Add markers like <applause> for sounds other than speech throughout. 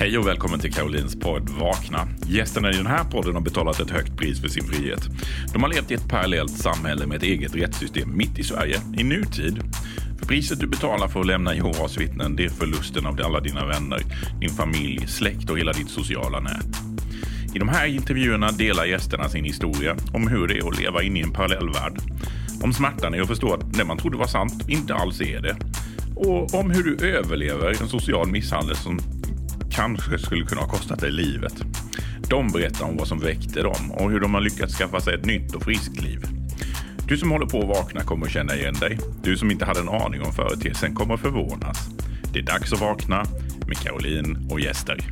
Hej och välkommen till Karolins podd Vakna. Gästerna i den här podden har betalat ett högt pris för sin frihet. De har levt i ett parallellt samhälle med ett eget rättssystem mitt i Sverige, i nutid. För priset du betalar för att lämna Jehovas vittnen, det är förlusten av alla dina vänner, din familj, släkt och hela ditt sociala nät. I de här intervjuerna delar gästerna sin historia om hur det är att leva inne i en parallell värld. Om smärtan i att förstå att det man trodde var sant inte alls är det. Och om hur du överlever en social misshandel som kanske skulle kunna ha kostat dig livet. De berättar om vad som väckte dem och hur de har lyckats skaffa sig ett nytt och friskt liv. Du som håller på att vakna kommer att känna igen dig. Du som inte hade en aning om företeelsen kommer att förvånas. Det är dags att vakna med Caroline och gäster.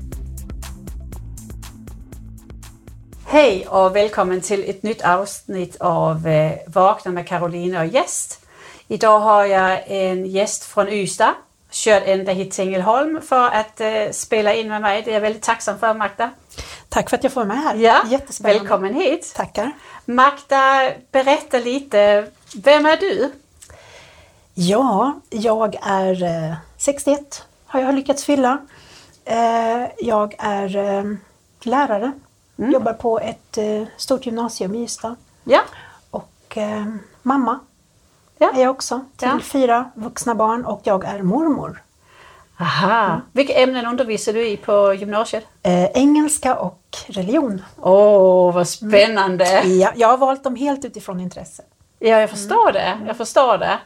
Hej och välkommen till ett nytt avsnitt av eh, Vakna med Caroline och gäst. Idag har jag en gäst från Ystad, kört ända hit till Ängelholm för att eh, spela in med mig. Det är jag väldigt tacksam för Magda. Tack för att jag får vara med här. Ja, Jättespännande. välkommen hit. Tackar. Magda, berätta lite. Vem är du? Ja, jag är eh, 61 har jag lyckats fylla. Eh, jag är eh, lärare, Mm. jobbar på ett eh, stort gymnasium i Ystad. Ja, Och eh, mamma Ja. är jag också till Ja. fyra vuxna barn och jag är mormor. aha. Vilka ämnen undervisar du i på gymnasiet? Eh, engelska och religion. Åh, vad spännande! Ja, jag har valt dem helt utifrån intresse. Ja, jag förstår det. Jag förstår det.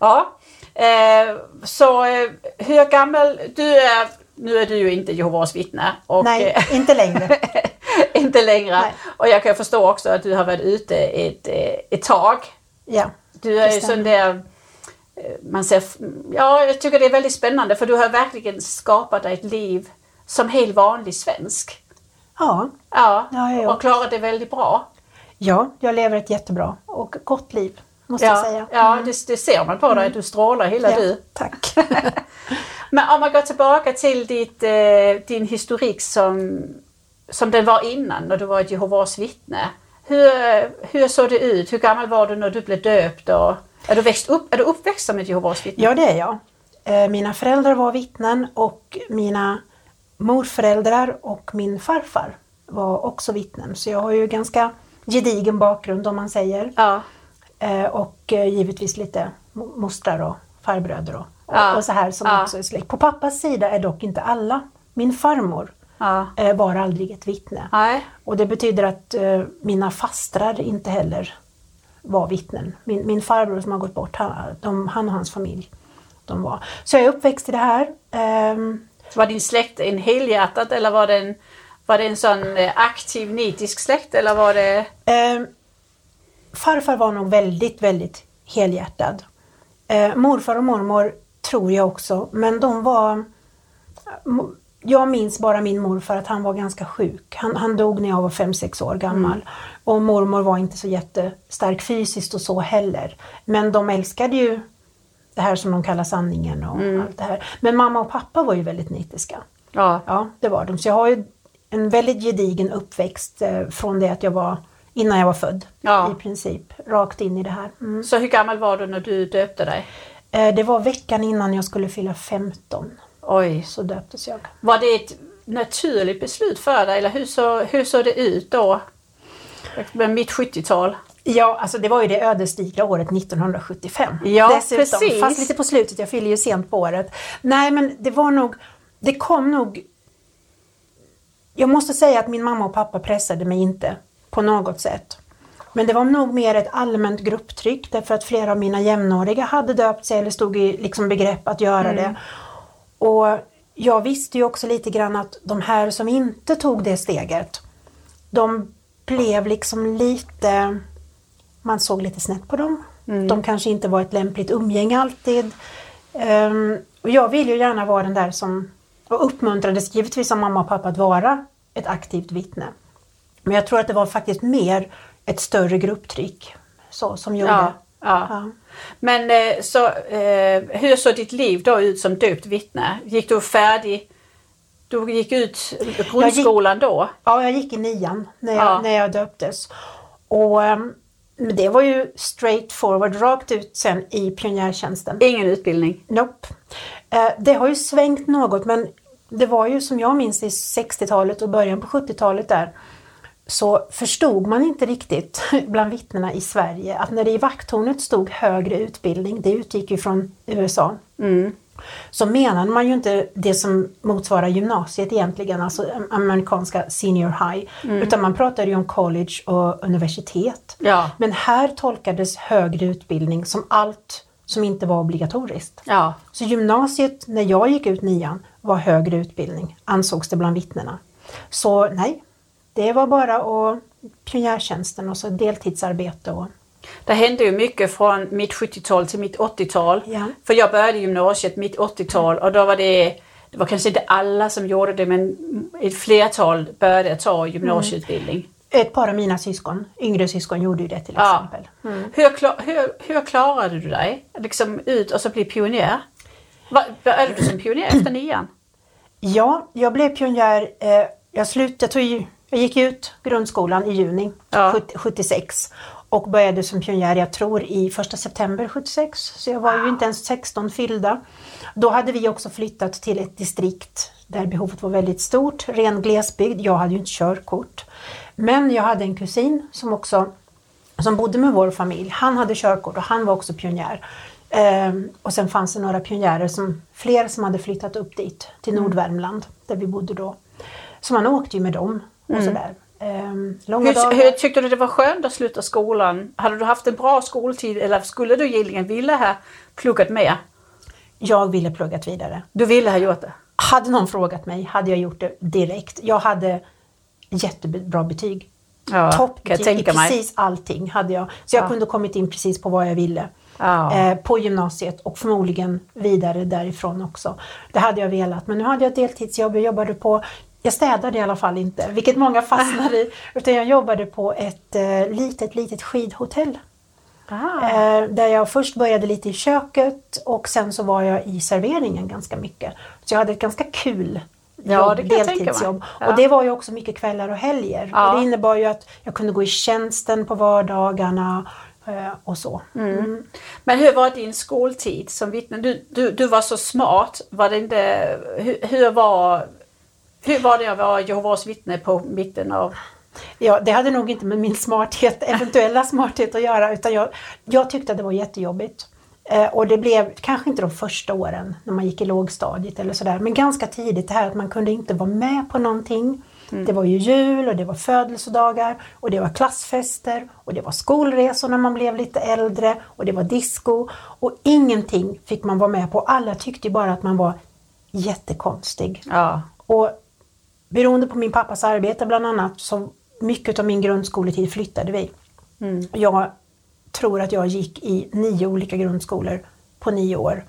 Ja. Eh, så eh, hur gammal, du är, nu är du ju inte Jehovas vittne. Och, Nej, eh, inte längre. <laughs> inte längre. Nej. Och jag kan förstå också att du har varit ute ett, eh, ett tag. Ja, Du är ju sån där, eh, man ser, ja jag tycker det är väldigt spännande för du har verkligen skapat dig ett liv som helt vanlig svensk. ja, Ja, Ja, jag och klarat det väldigt bra. ja, jag lever ett jättebra och gott liv måste jag Ja, säga. Mm. ja det, det ser man på dig, du strålar hela Ja, du. Tack. <laughs> Men om man går tillbaka till ditt, eh, din historik som, som den var innan när du var ett Jehovas vittne. Hur, hur såg det ut? Hur gammal var du när du blev döpt? Och, är, du växt upp, är du uppväxt som ett Jehovas vittne? Ja, det är jag. Eh, Mina föräldrar var vittnen och mina morföräldrar och min farfar var också vittnen. Så jag har ju ganska gedigen bakgrund om man säger. Ja. Eh, Och eh, givetvis lite mo- mostrar och farbröder och, Ja. och så här som Ja. också är släkt. På pappas sida är dock inte alla. Min farmor ja. eh, var aldrig ett vittne. Nej. Och det betyder att eh, mina fastrar inte heller var vittnen. Min, min farbror som har gått bort, han, de, han och hans familj, de var. Så jag är uppväxt i det här. Ehm, Var din släkt en helhjärtat eller var det en, var det en sån eh, aktiv nitisk släkt eller var det... ehm, farfar var nog väldigt, väldigt helhjärtad. Eh, morfar och mormor tror jag också, men de var... Jag minns bara min morfar att han var ganska sjuk. Han, han dog när jag var 5-6 år gammal. Och mormor var inte så jättestark fysiskt och så heller. Men de älskade ju det här som de kallar sanningen och allt det här. Men mamma och pappa var ju väldigt nitiska. Ja. Ja, det var de. Så jag har ju en väldigt gedigen uppväxt eh, från det att jag var, innan jag var född. Ja. I princip, rakt in i det här. Mm. Så hur gammal var du när du döpte dig? Eh, Det var veckan innan jag skulle fylla 15. Oj. Så döptes jag. Var det ett naturligt beslut för dig eller hur, så, hur såg det ut då? Med mitt 70-tal? Ja, alltså det var ju det ödesdigra året 1975. Ja, Dessutom, precis. Fast lite på slutet, jag fyller ju sent på året. Nej, men det var nog, det kom nog... Jag måste säga att min mamma och pappa pressade mig inte på något sätt. Men det var nog mer ett allmänt grupptryck därför att flera av mina jämnåriga hade döpt sig eller stod i liksom begrepp att göra det. Och jag visste ju också lite grann att de här som inte tog det steget, de blev liksom lite man såg lite snett på dem. De kanske inte var ett lämpligt umgänge alltid. Ehm, och jag vill ju gärna vara den där som, och uppmuntrades givetvis av mamma och pappa att vara ett aktivt vittne. Men jag tror att det var faktiskt mer ett större grupptryck så, som gjorde. Ja, ja. Ja. Men eh, så, eh, hur såg ditt liv då ut som döpt vittne? Gick du färdig? Du gick ut grundskolan då? Ja, jag gick i nian när jag, Ja. när jag döptes. Och men det var ju straight forward, rakt ut sen i pionjärtjänsten. Ingen utbildning? Nope. Eh, det har ju svängt något men Det var ju som jag minns i 60-talet och början på 70-talet där så förstod man inte riktigt <laughs> bland vittnena i Sverige att när det i vakttornet stod högre utbildning, det utgick ju från USA, Mm. så menade man ju inte det som motsvarar gymnasiet egentligen, alltså amerikanska senior high, Mm. utan man pratade ju om college och universitet. Ja. Men här tolkades högre utbildning som allt som inte var obligatoriskt. Ja. Så gymnasiet, när jag gick ut nian, var högre utbildning, ansågs det bland vittnena. Så nej, det var bara och pionjärtjänsten och så deltidsarbete och Det hände ju mycket från mitt 70-tal till mitt 80-tal. Ja. För jag började gymnasiet mitt 80-tal och då var det, det var kanske inte alla som gjorde det men ett flertal började ta gymnasieutbildning. ett par av mina syskon, yngre syskon, gjorde ju det till Ja. exempel. Hur, klar, hur, hur klarade du dig? Liksom ut och så bli pionjär? Började du som pionjär efter nian? Ja, jag blev pionjär. Eh, jag, slut, jag, tog, jag gick ut grundskolan i juni Ja. 70, 76 och började som pionjär, jag tror i första september 76. Så jag var ju inte ens 16 fyllda. Då hade vi också flyttat till ett distrikt där behovet var väldigt stort, ren glesbygd. Jag hade ju inte körkort. Men jag hade en kusin som också som bodde med vår familj. Han hade körkort och han var också pionjär. Ehm, och sen fanns det några pionjärer, som, fler som hade flyttat upp dit, till Nordvärmland, där vi bodde då. Så man åkte ju med dem och sådär. Ehm, långa Hur, hur tyckte du det var skönt att sluta skolan? Hade du haft en bra skoltid eller skulle du egentligen vilja ha pluggat mer? Jag ville pluggat vidare. Du ville ha gjort det? Hade någon frågat mig hade jag gjort det direkt. Jag hade jättebra betyg. Ja, Toppbetyg i precis allting hade jag. Så jag Ja. kunde kommit in precis på vad jag ville. Ja. Eh, på gymnasiet och förmodligen vidare därifrån också. Det hade jag velat. Men nu hade jag ett deltidsjobb. Jag jobbade på jag städade i alla fall inte, vilket många fastnar i. <laughs> Utan jag jobbade på ett eh, litet, litet skidhotell. Ah. Eh, där jag först började lite i köket och sen så var jag i serveringen ganska mycket. Så jag hade ett ganska kul Ja, jobb, deltidsjobb. Ja. Och det var ju också mycket kvällar och helger. Ja. Och det innebar ju att jag kunde gå i tjänsten på vardagarna eh, och så. Mm. Men hur var din skoltid som vittne? Du, du, du var så smart. Var det inte, hur, hur, var, hur var det att vara Jehovas vittne på mitten av... Ja, det hade nog inte med min smarthet, eventuella smarthet att göra utan jag, jag tyckte att det var jättejobbigt. Eh, och det blev kanske inte de första åren när man gick i lågstadiet eller sådär men ganska tidigt det här att man kunde inte vara med på någonting. Det var ju jul och det var födelsedagar och det var klassfester och det var skolresor när man blev lite äldre och det var disco och ingenting fick man vara med på. Alla tyckte ju bara att man var jättekonstig. Ja. Och beroende på min pappas arbete bland annat så mycket av min grundskoletid flyttade vi. Jag tror att jag gick i nio olika grundskolor på nio år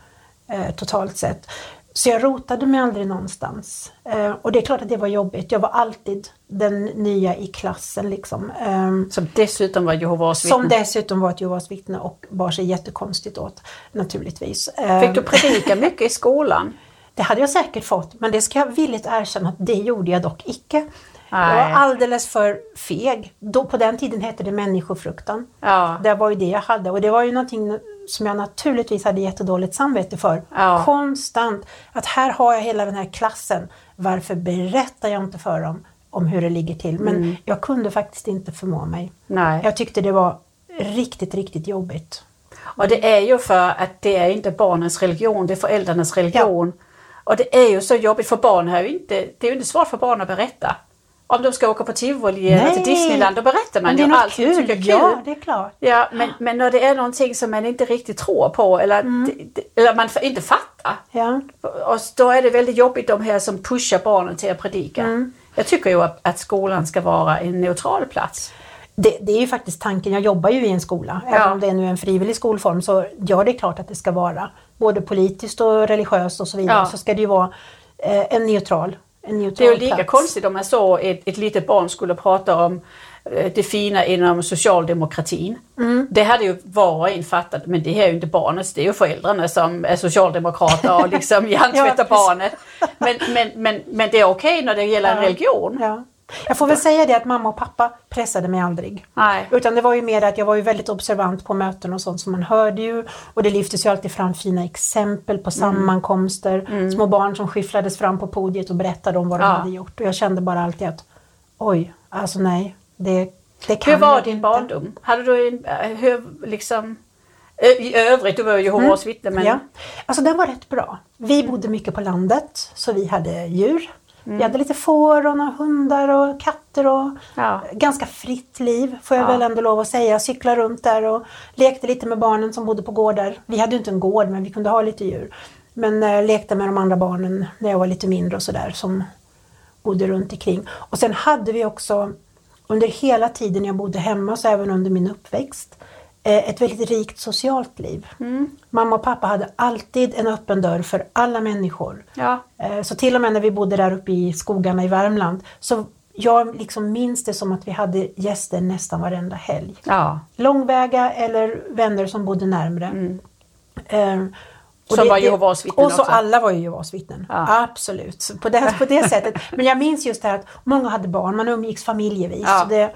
eh, totalt sett. Så jag rotade mig aldrig någonstans. Eh, och det är klart att det var jobbigt. Jag var alltid den nya i klassen liksom. Ehm, Som dessutom var Jehovas vittne. som dessutom var ett Jehovas vittne och bar sig jättekonstigt åt naturligtvis. Ehm, Fick du predika mycket i skolan? <laughs> det hade jag säkert fått, men det ska jag villigt erkänna att det gjorde jag dock icke. Jag Nej. var alldeles för feg. Då, på den tiden hette det människofruktan. Ja. Det var ju det jag hade och det var ju någonting som jag naturligtvis hade jättedåligt samvete för. Ja. Konstant. Att här har jag hela den här klassen. Varför berättar jag inte för dem om hur det ligger till? Men Mm. jag kunde faktiskt inte förmå mig. Nej. Jag tyckte det var riktigt, riktigt jobbigt. Och det är ju för att det är inte barnens religion, det är föräldrarnas religion. Och det är ju så jobbigt för barn har ju inte, det är ju inte svårt för barn att berätta. Om de ska åka på tivoli eller till. Disneyland, då berättar man ju allt kul. tycker är kul. Ja, det är klart. Ja, men, men när det är någonting som man inte riktigt tror på eller, Mm. eller man inte fattar. Ja. Och då är det väldigt jobbigt de här som pushar barnen till att predika. Mm. Jag tycker ju att, att skolan ska vara en neutral plats. Det, det är ju faktiskt tanken, jag jobbar ju i en skola, Ja. även om det är nu en frivillig skolform så ja det är klart att det ska vara både politiskt och religiöst och så vidare Ja. så ska det ju vara eh, en neutral en Det neutral är ju lika plats. konstigt om man så ett, ett litet barn skulle prata om eh, det fina inom socialdemokratin. Mm. Det hade ju var och en fattat, men det här är ju inte barnets, det är ju föräldrarna som är socialdemokrater och liksom <laughs> hjärntvättar Ja, barnet. Men, men, men, men det är okej när det gäller en Ja. religion. Ja. Jag får väl säga det att mamma och pappa pressade mig aldrig. Nej. Utan det var ju mer att jag var ju väldigt observant på möten och sånt som man hörde ju. Och det lyftes ju alltid fram fina exempel på sammankomster. Små barn som skyfflades fram på podiet och berättade om vad de Ja. hade gjort. Och jag kände bara alltid att oj, alltså nej, det, det kan Hur var jag din inte. barndom? Hade du en, eh, hur liksom ö- i övrigt, du var ju Jehovas vittne men Ja. Alltså den var rätt bra. Vi bodde mycket på landet så vi hade djur. Vi hade lite får och några hundar och katter och Ja. ganska fritt liv får jag Ja. väl ändå lov att säga. Cykla runt där och lekte lite med barnen som bodde på gårdar. Vi hade ju inte en gård men vi kunde ha lite djur. Men eh, lekte med de andra barnen när jag var lite mindre och sådär som bodde runt omkring. Och sen hade vi också under hela tiden jag bodde hemma, så även under min uppväxt, ett väldigt rikt socialt liv. Mamma och pappa hade alltid en öppen dörr för alla människor. ja. Eh, Så till och med när vi bodde där uppe i skogarna i Värmland så jag liksom minns det som att vi hade gäster nästan varenda helg. ja. Långväga eller vänner som bodde närmre. Eh, och Som var Jehovas vittnen Och så också. alla var ju Jehovas vittnen. Ja. Absolut, Så på det, på det <laughs> sättet. Men jag minns just det här att många hade barn, man umgicks familjevis. Ja. Så det,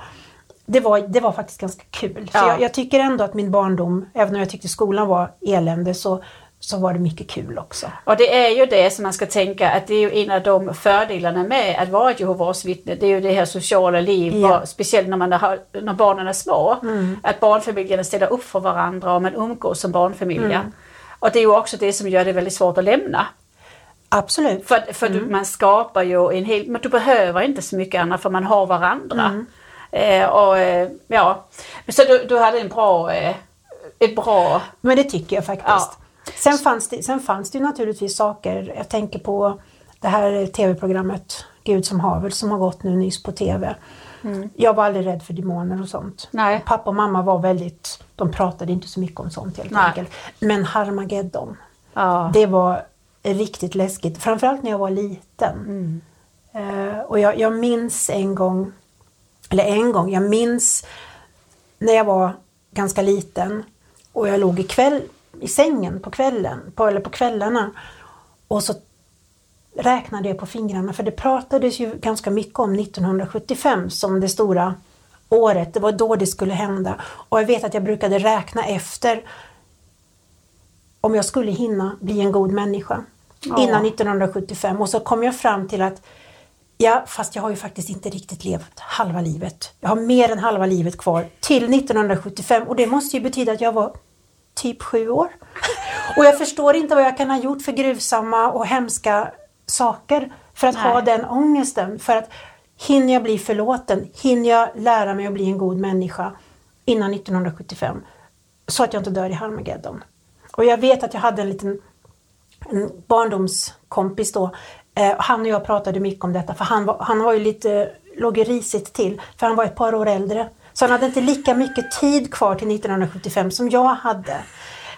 det, var, det var faktiskt ganska kul. Så Ja. jag, jag tycker ändå att min barndom, även om jag tyckte skolan var elände, så, så var det mycket kul också. Och det är ju det som man ska tänka att det är ju en av de fördelarna med att vara ett Jehovas vittne. Det är ju det här sociala liv, Ja. speciellt när, man har, när barnen är små. Att barnfamiljerna ställer upp för varandra och man umgås som barnfamiljer. Och det är ju också det som gör det väldigt svårt att lämna. Absolut. För, för du, man skapar ju en hel, men du behöver inte så mycket annat för man har varandra. Eh, och, eh, ja. Så du, du hade en bra, eh, ett bra, Men det tycker jag faktiskt. Ja. Sen, fanns det, sen fanns det naturligtvis saker, jag tänker på det här tv-programmet Gud som haver som har gått nu nyss på tv. Jag var aldrig rädd för demoner och sånt. Nej. Pappa och mamma var väldigt, de pratade inte så mycket om sånt helt Nej. enkelt. Men Harmageddon, ja, det var riktigt läskigt. Framförallt när jag var liten. Eh, och jag, jag minns en gång, eller en gång, jag minns när jag var ganska liten och jag låg i, kväll, i sängen på kvällen, på, eller på kvällarna. Och så räknade jag på fingrarna för det pratades ju ganska mycket om 1975 som det stora året. Det var då det skulle hända. Och jag vet att jag brukade räkna efter om jag skulle hinna bli en god människa Ja. innan 1975 och så kom jag fram till att ja, fast jag har ju faktiskt inte riktigt levt halva livet. Jag har mer än halva livet kvar till 1975 och det måste ju betyda att jag var typ sju år. <laughs> Och jag förstår inte vad jag kan ha gjort för gruvsamma och hemska saker för att ha Nej. den ångesten. För att hinner jag bli förlåten, hinner jag lära mig att bli en god människa innan 1975 så att jag inte dör i Harmageddon. Och jag vet att jag hade en liten en barndomskompis då. Eh, han och jag pratade mycket om detta för han var, han var ju lite, låg risigt till för han var ett par år äldre. Så han hade inte lika mycket tid kvar till 1975 som jag hade.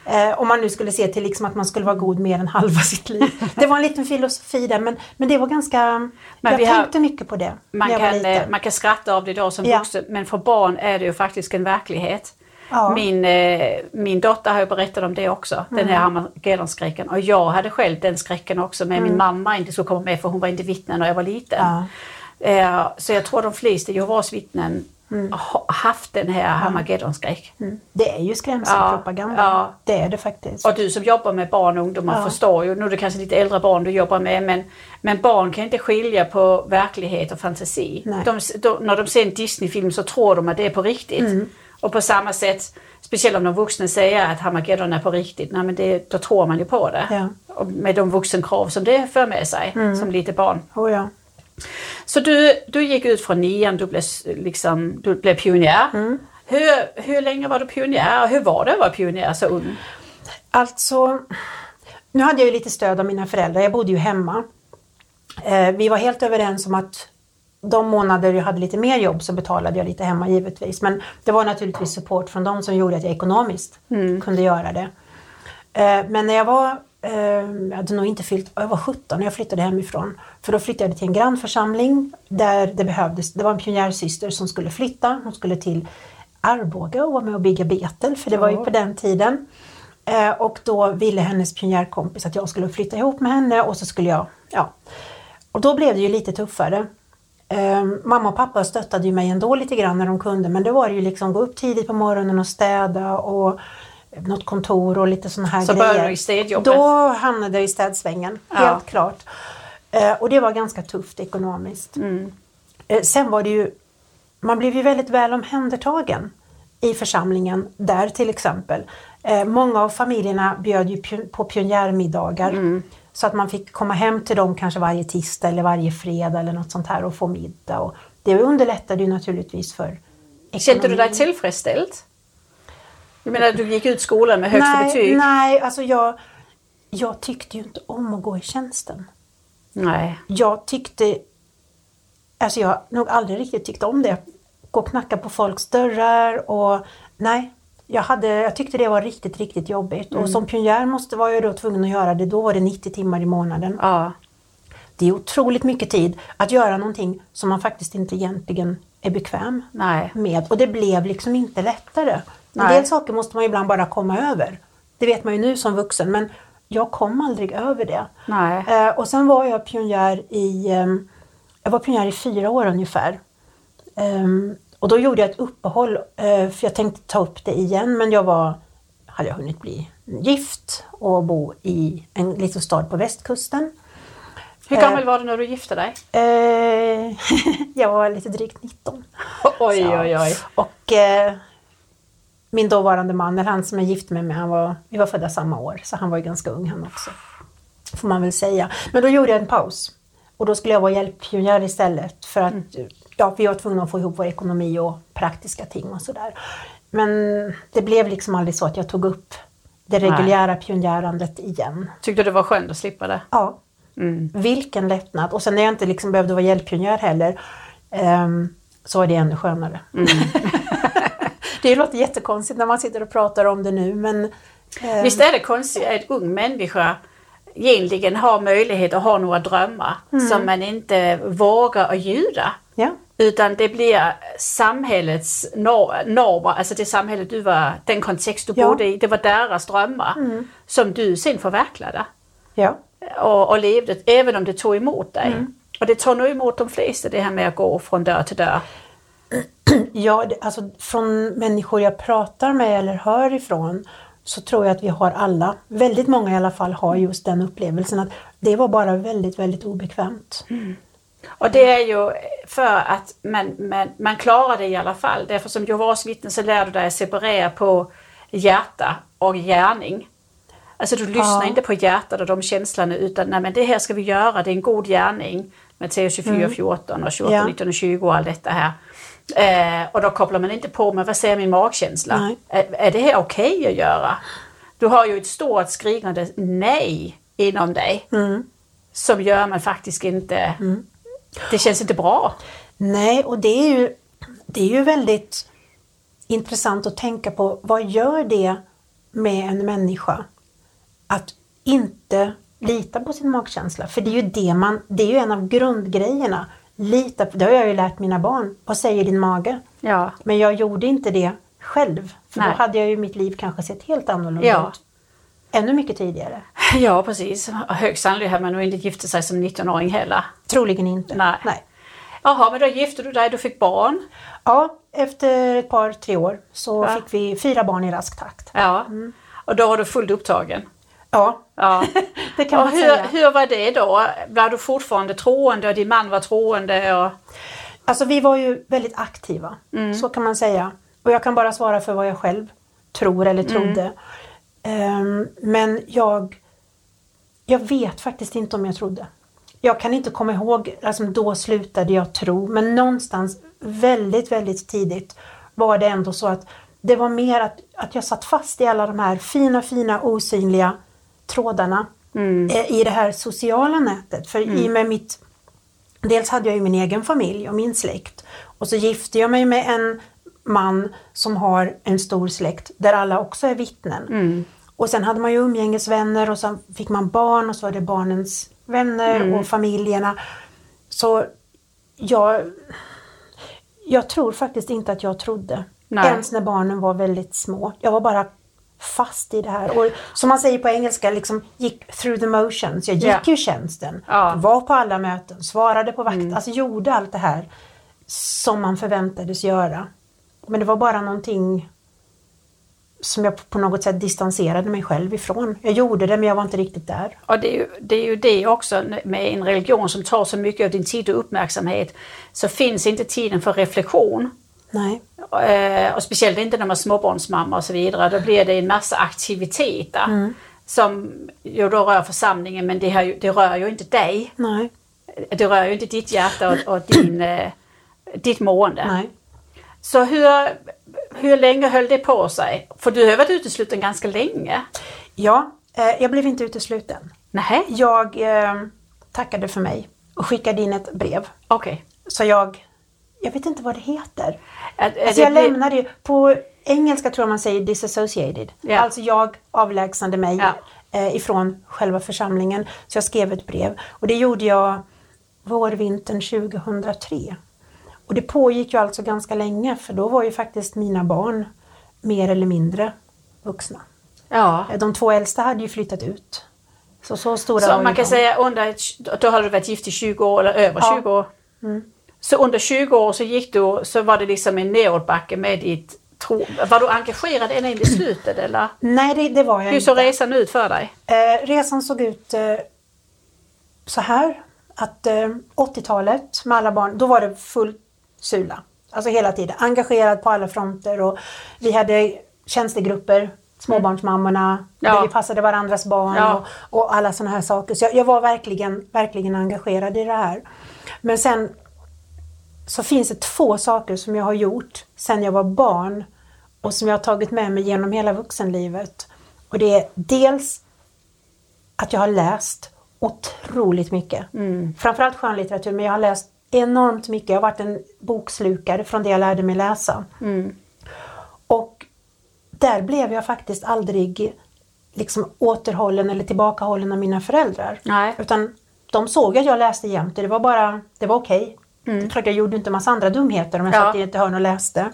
Eh, om man nu skulle se till liksom att man skulle vara god mer än halva sitt liv. Det var en liten filosofi där men, men det var ganska... jag vi har- tänkte mycket på det man, kan, eh, man kan skratta av det idag som Ja. vuxen men för barn är det ju faktiskt en verklighet. Ja. Min, eh, min dotter har ju berättat om det också, den Mm. här Harmageddon-skräcken. Och jag hade själv den skräcken också med Mm. min mamma inte skulle komma med för hon var inte vittne när jag var liten. Ja. Eh, så jag tror de flesta Jehovas vittnen Mm. har haft den här Harmageddon-skräck. Det är ju skrämselpropaganda. Ja. Det är det faktiskt. Och du som jobbar med barn och ungdomar förstår ju, nu är det kanske lite äldre barn du jobbar med, men, men barn kan inte skilja på verklighet och fantasi. De, de, när de ser en Disney-film så tror de att det är på riktigt. Mm. Och på samma sätt, speciellt om de vuxna säger att Harmageddon är på riktigt, nej, men det, då tror man ju på det. Ja. Med de vuxenkrav som det för med sig som lite barn. Oh, ja. Så du, du gick ut från nian, du blev, liksom, du blev pionjär. Mm. Hur, hur länge var du pionjär och hur var det att vara pionjär så ung? Alltså, nu hade jag ju lite stöd av mina föräldrar. Jag bodde ju hemma. Eh, vi var helt överens om att de månader jag hade lite mer jobb så betalade jag lite hemma givetvis. Men det var naturligtvis support från dem som gjorde att jag ekonomiskt kunde göra det. Eh, men när jag var, eh, jag hade nog inte fyllt, jag var 17 när jag flyttade hemifrån. För då flyttade jag till en grannförsamling där det behövdes, det var en pionjärsyster som skulle flytta. Hon skulle till Arboga och vara med och bygga Betel, för det var ju på den tiden. Eh, och då ville hennes pionjärkompis att jag skulle flytta ihop med henne och så skulle jag, ja. Och då blev det ju lite tuffare. Ehm, mamma och pappa stöttade ju mig ändå lite grann när de kunde men det var ju liksom gå upp tidigt på morgonen och städa och något kontor och lite sådana här Så grejer. började du i städjobbet? Då hamnade jag i städsvängen, Ja. helt klart. Eh, och det var ganska tufft ekonomiskt. Mm. Eh, sen var det ju, man blev ju väldigt väl omhändertagen i församlingen där till exempel. Eh, många av familjerna bjöd ju på pionjärmiddagar Mm. Så att man fick komma hem till dem kanske varje tisdag eller varje fredag eller något sånt här och få middag. Och det underlättade ju naturligtvis för Kände du dig ekonomin. tillfredsställd? Jag menar, du gick ut skolan med högsta nej, betyg. Nej, alltså jag, jag tyckte ju inte om att gå i tjänsten. Nej. jag tyckte, alltså jag har nog aldrig riktigt tyckt om det. Gå och knacka på folks dörrar och nej, jag, hade, jag tyckte det var riktigt, riktigt jobbigt. Och som pionjär måste var jag då tvungen att göra det, då var det 90 timmar i månaden. Ja. Det är otroligt mycket tid att göra någonting som man faktiskt inte egentligen är bekväm Nej. med. Och det blev liksom inte lättare. En Nej. del saker måste man ibland bara komma över. Det vet man ju nu som vuxen men jag kom aldrig över det. Nej. Eh, och sen var jag pionjär i, ehm, jag var pionjär i fyra år ungefär. Ehm, och då gjorde jag ett uppehåll eh, för jag tänkte ta upp det igen men jag var, hade jag hunnit bli gift och bo i en liten stad på västkusten. Hur gammal var du när du gifte dig? Eh, <laughs> jag var lite drygt 19. Oj, oj, oj. Och eh, min dåvarande man, eller han som jag gifte mig med, han var, vi var födda samma år, så han var ju ganska ung han också. Får man väl säga. Men då gjorde jag en paus. Och då skulle jag vara hjälppionjär istället för att ja, vi var tvungna att få ihop vår ekonomi och praktiska ting och sådär. Men det blev liksom aldrig så att jag tog upp det Nej. reguljära pionjärandet igen. Tyckte du det var skönt att slippa det? Ja, Mm. vilken lättnad. Och sen när jag inte liksom behövde vara hjälppionjär heller ehm, så är det ännu skönare. Mm. <laughs> <laughs> det låter jättekonstigt när man sitter och pratar om det nu men ehm, Visst är det konstigt att en ung människa egentligen har möjlighet att ha några drömmar Mm. som man inte vågar att ljuda. ja, Utan det blir samhällets nor- normer, alltså det samhället du var, den kontext du Ja. bodde i, det var deras drömmar som du sen förverkligade ja, och, och levde, även om det tog emot dig. Mm. Och det tar nog emot de flesta det här med att gå från dörr till dörr. <clears throat> ja det, alltså från människor jag pratar med eller hör ifrån så tror jag att vi har alla, väldigt många i alla fall, har just den upplevelsen att det var bara väldigt, väldigt obekvämt. Och det är ju för att man, man, man klarar det i alla fall. Därför som Jehovas vittne så lär du dig att separera på hjärta och gärning. Alltså du lyssnar Ja. inte på hjärtat och de känslorna utan nej men det här ska vi göra, det är en god gärning. Matteus 24, 14 och 28, Ja. 19 och 20 och allt detta här. Eh, och då kopplar man inte på med vad säger min magkänsla? Är, är det här okej att göra? Du har ju ett stort skrikande nej inom dig som gör man faktiskt inte... Det känns inte bra. Nej, och det är ju, det är ju väldigt intressant att tänka på vad gör det med en människa att inte lita på sin magkänsla? För det är ju det man, det är ju en av grundgrejerna. Lita på, det har jag ju lärt mina barn. Vad säger din mage? Ja. Men jag gjorde inte det själv. För Nej. då hade jag ju mitt liv kanske sett helt annorlunda Ja. ut. Ännu mycket tidigare. <laughs> Ja, precis. Högst sannolikt hade man nog inte gifte sig som 19-åring heller. Troligen inte. Nej. Nej. Jaha, men då gifte du dig, du fick barn. Ja, efter ett par, tre år så Va? fick vi fyra barn i rask takt. Ja. Och då var du fullt upptagen. Ja, Ja. <laughs> det kan och man hur, säga. hur var det då? Var du fortfarande troende och din man var troende? Och... Alltså vi var ju väldigt aktiva, så kan man säga. Och jag kan bara svara för vad jag själv tror eller trodde. Ehm, men jag, jag vet faktiskt inte om jag trodde. Jag kan inte komma ihåg, alltså då slutade jag tro, men någonstans väldigt, väldigt tidigt var det ändå så att det var mer att, att jag satt fast i alla de här fina, fina osynliga trådarna eh, i det här sociala nätet. För i och med mitt Dels hade jag ju min egen familj och min släkt. Och så gifte jag mig med en man som har en stor släkt där alla också är vittnen. Och sen hade man ju umgängesvänner och så fick man barn och så var det barnens vänner och familjerna. Så jag, jag tror faktiskt inte att jag trodde. Nej. Ens när barnen var väldigt små. Jag var bara fast i det här. Och som man säger på engelska, liksom gick through the motions. Jag gick Ja. ju tjänsten, Ja. var på alla möten, svarade på vakt, Mm. alltså gjorde allt det här som man förväntades göra. Men det var bara någonting som jag på något sätt distanserade mig själv ifrån. Jag gjorde det men jag var inte riktigt där. Och det är, ju, det är ju det också med en religion som tar så mycket av din tid och uppmärksamhet. Så finns inte tiden för reflektion. Nej. Eh, och speciellt inte när man är småbarnsmamma och så vidare. Då blir det en massa aktiviteter. Som ju då rör församlingen men det, ju, det rör ju inte dig. Nej. Det rör ju inte ditt hjärta och, och din, eh, ditt mående. Nej. Så hur, hur länge höll det på sig? För du har varit utesluten ganska länge. Ja, eh, jag blev inte utesluten. Nej, Jag eh, tackade för mig och skickade in ett brev. okej. Så jag, jag vet inte vad det heter. Är- är Alltså det jag bli- lämnade ju, på engelska tror jag man säger disassociated. Ja. Alltså jag avlägsnade mig Ja. eh, ifrån själva församlingen. Så jag skrev ett brev. Och det gjorde jag vårvintern 2003. Och det pågick ju alltså ganska länge för då var ju faktiskt mina barn mer eller mindre vuxna. Ja. De två äldsta hade ju flyttat ut. Så, så stora Så var man kan de. säga under, då har du varit gift i 20 år eller över Ja. 20 år. Så under 20 år så gick du, så var det liksom en nedåtbacke med ditt tro. Var du engagerad ända in i slutet eller? Nej, det, det var jag Hur såg resan ut för dig? Eh, resan såg ut eh, så här. Att eh, 80-talet med alla barn, då var det full sula. Alltså hela tiden. Engagerad på alla fronter och vi hade tjänstegrupper, småbarnsmammorna, Ja. där vi passade varandras barn Ja. och, och alla sådana här saker. Så jag, jag var verkligen, verkligen engagerad i det här. Men sen så finns det två saker som jag har gjort sedan jag var barn och som jag har tagit med mig genom hela vuxenlivet. Och det är dels att jag har läst otroligt mycket. Framförallt skönlitteratur, men jag har läst enormt mycket. Jag har varit en bokslukare från det jag lärde mig läsa. Och där blev jag faktiskt aldrig liksom återhållen eller tillbakahållen av mina föräldrar. Nej. Utan de såg att jag läste jämt och det var bara, det var okej. Det är klart jag gjorde inte massa andra dumheter om jag Ja. satt i ett hörn och läste.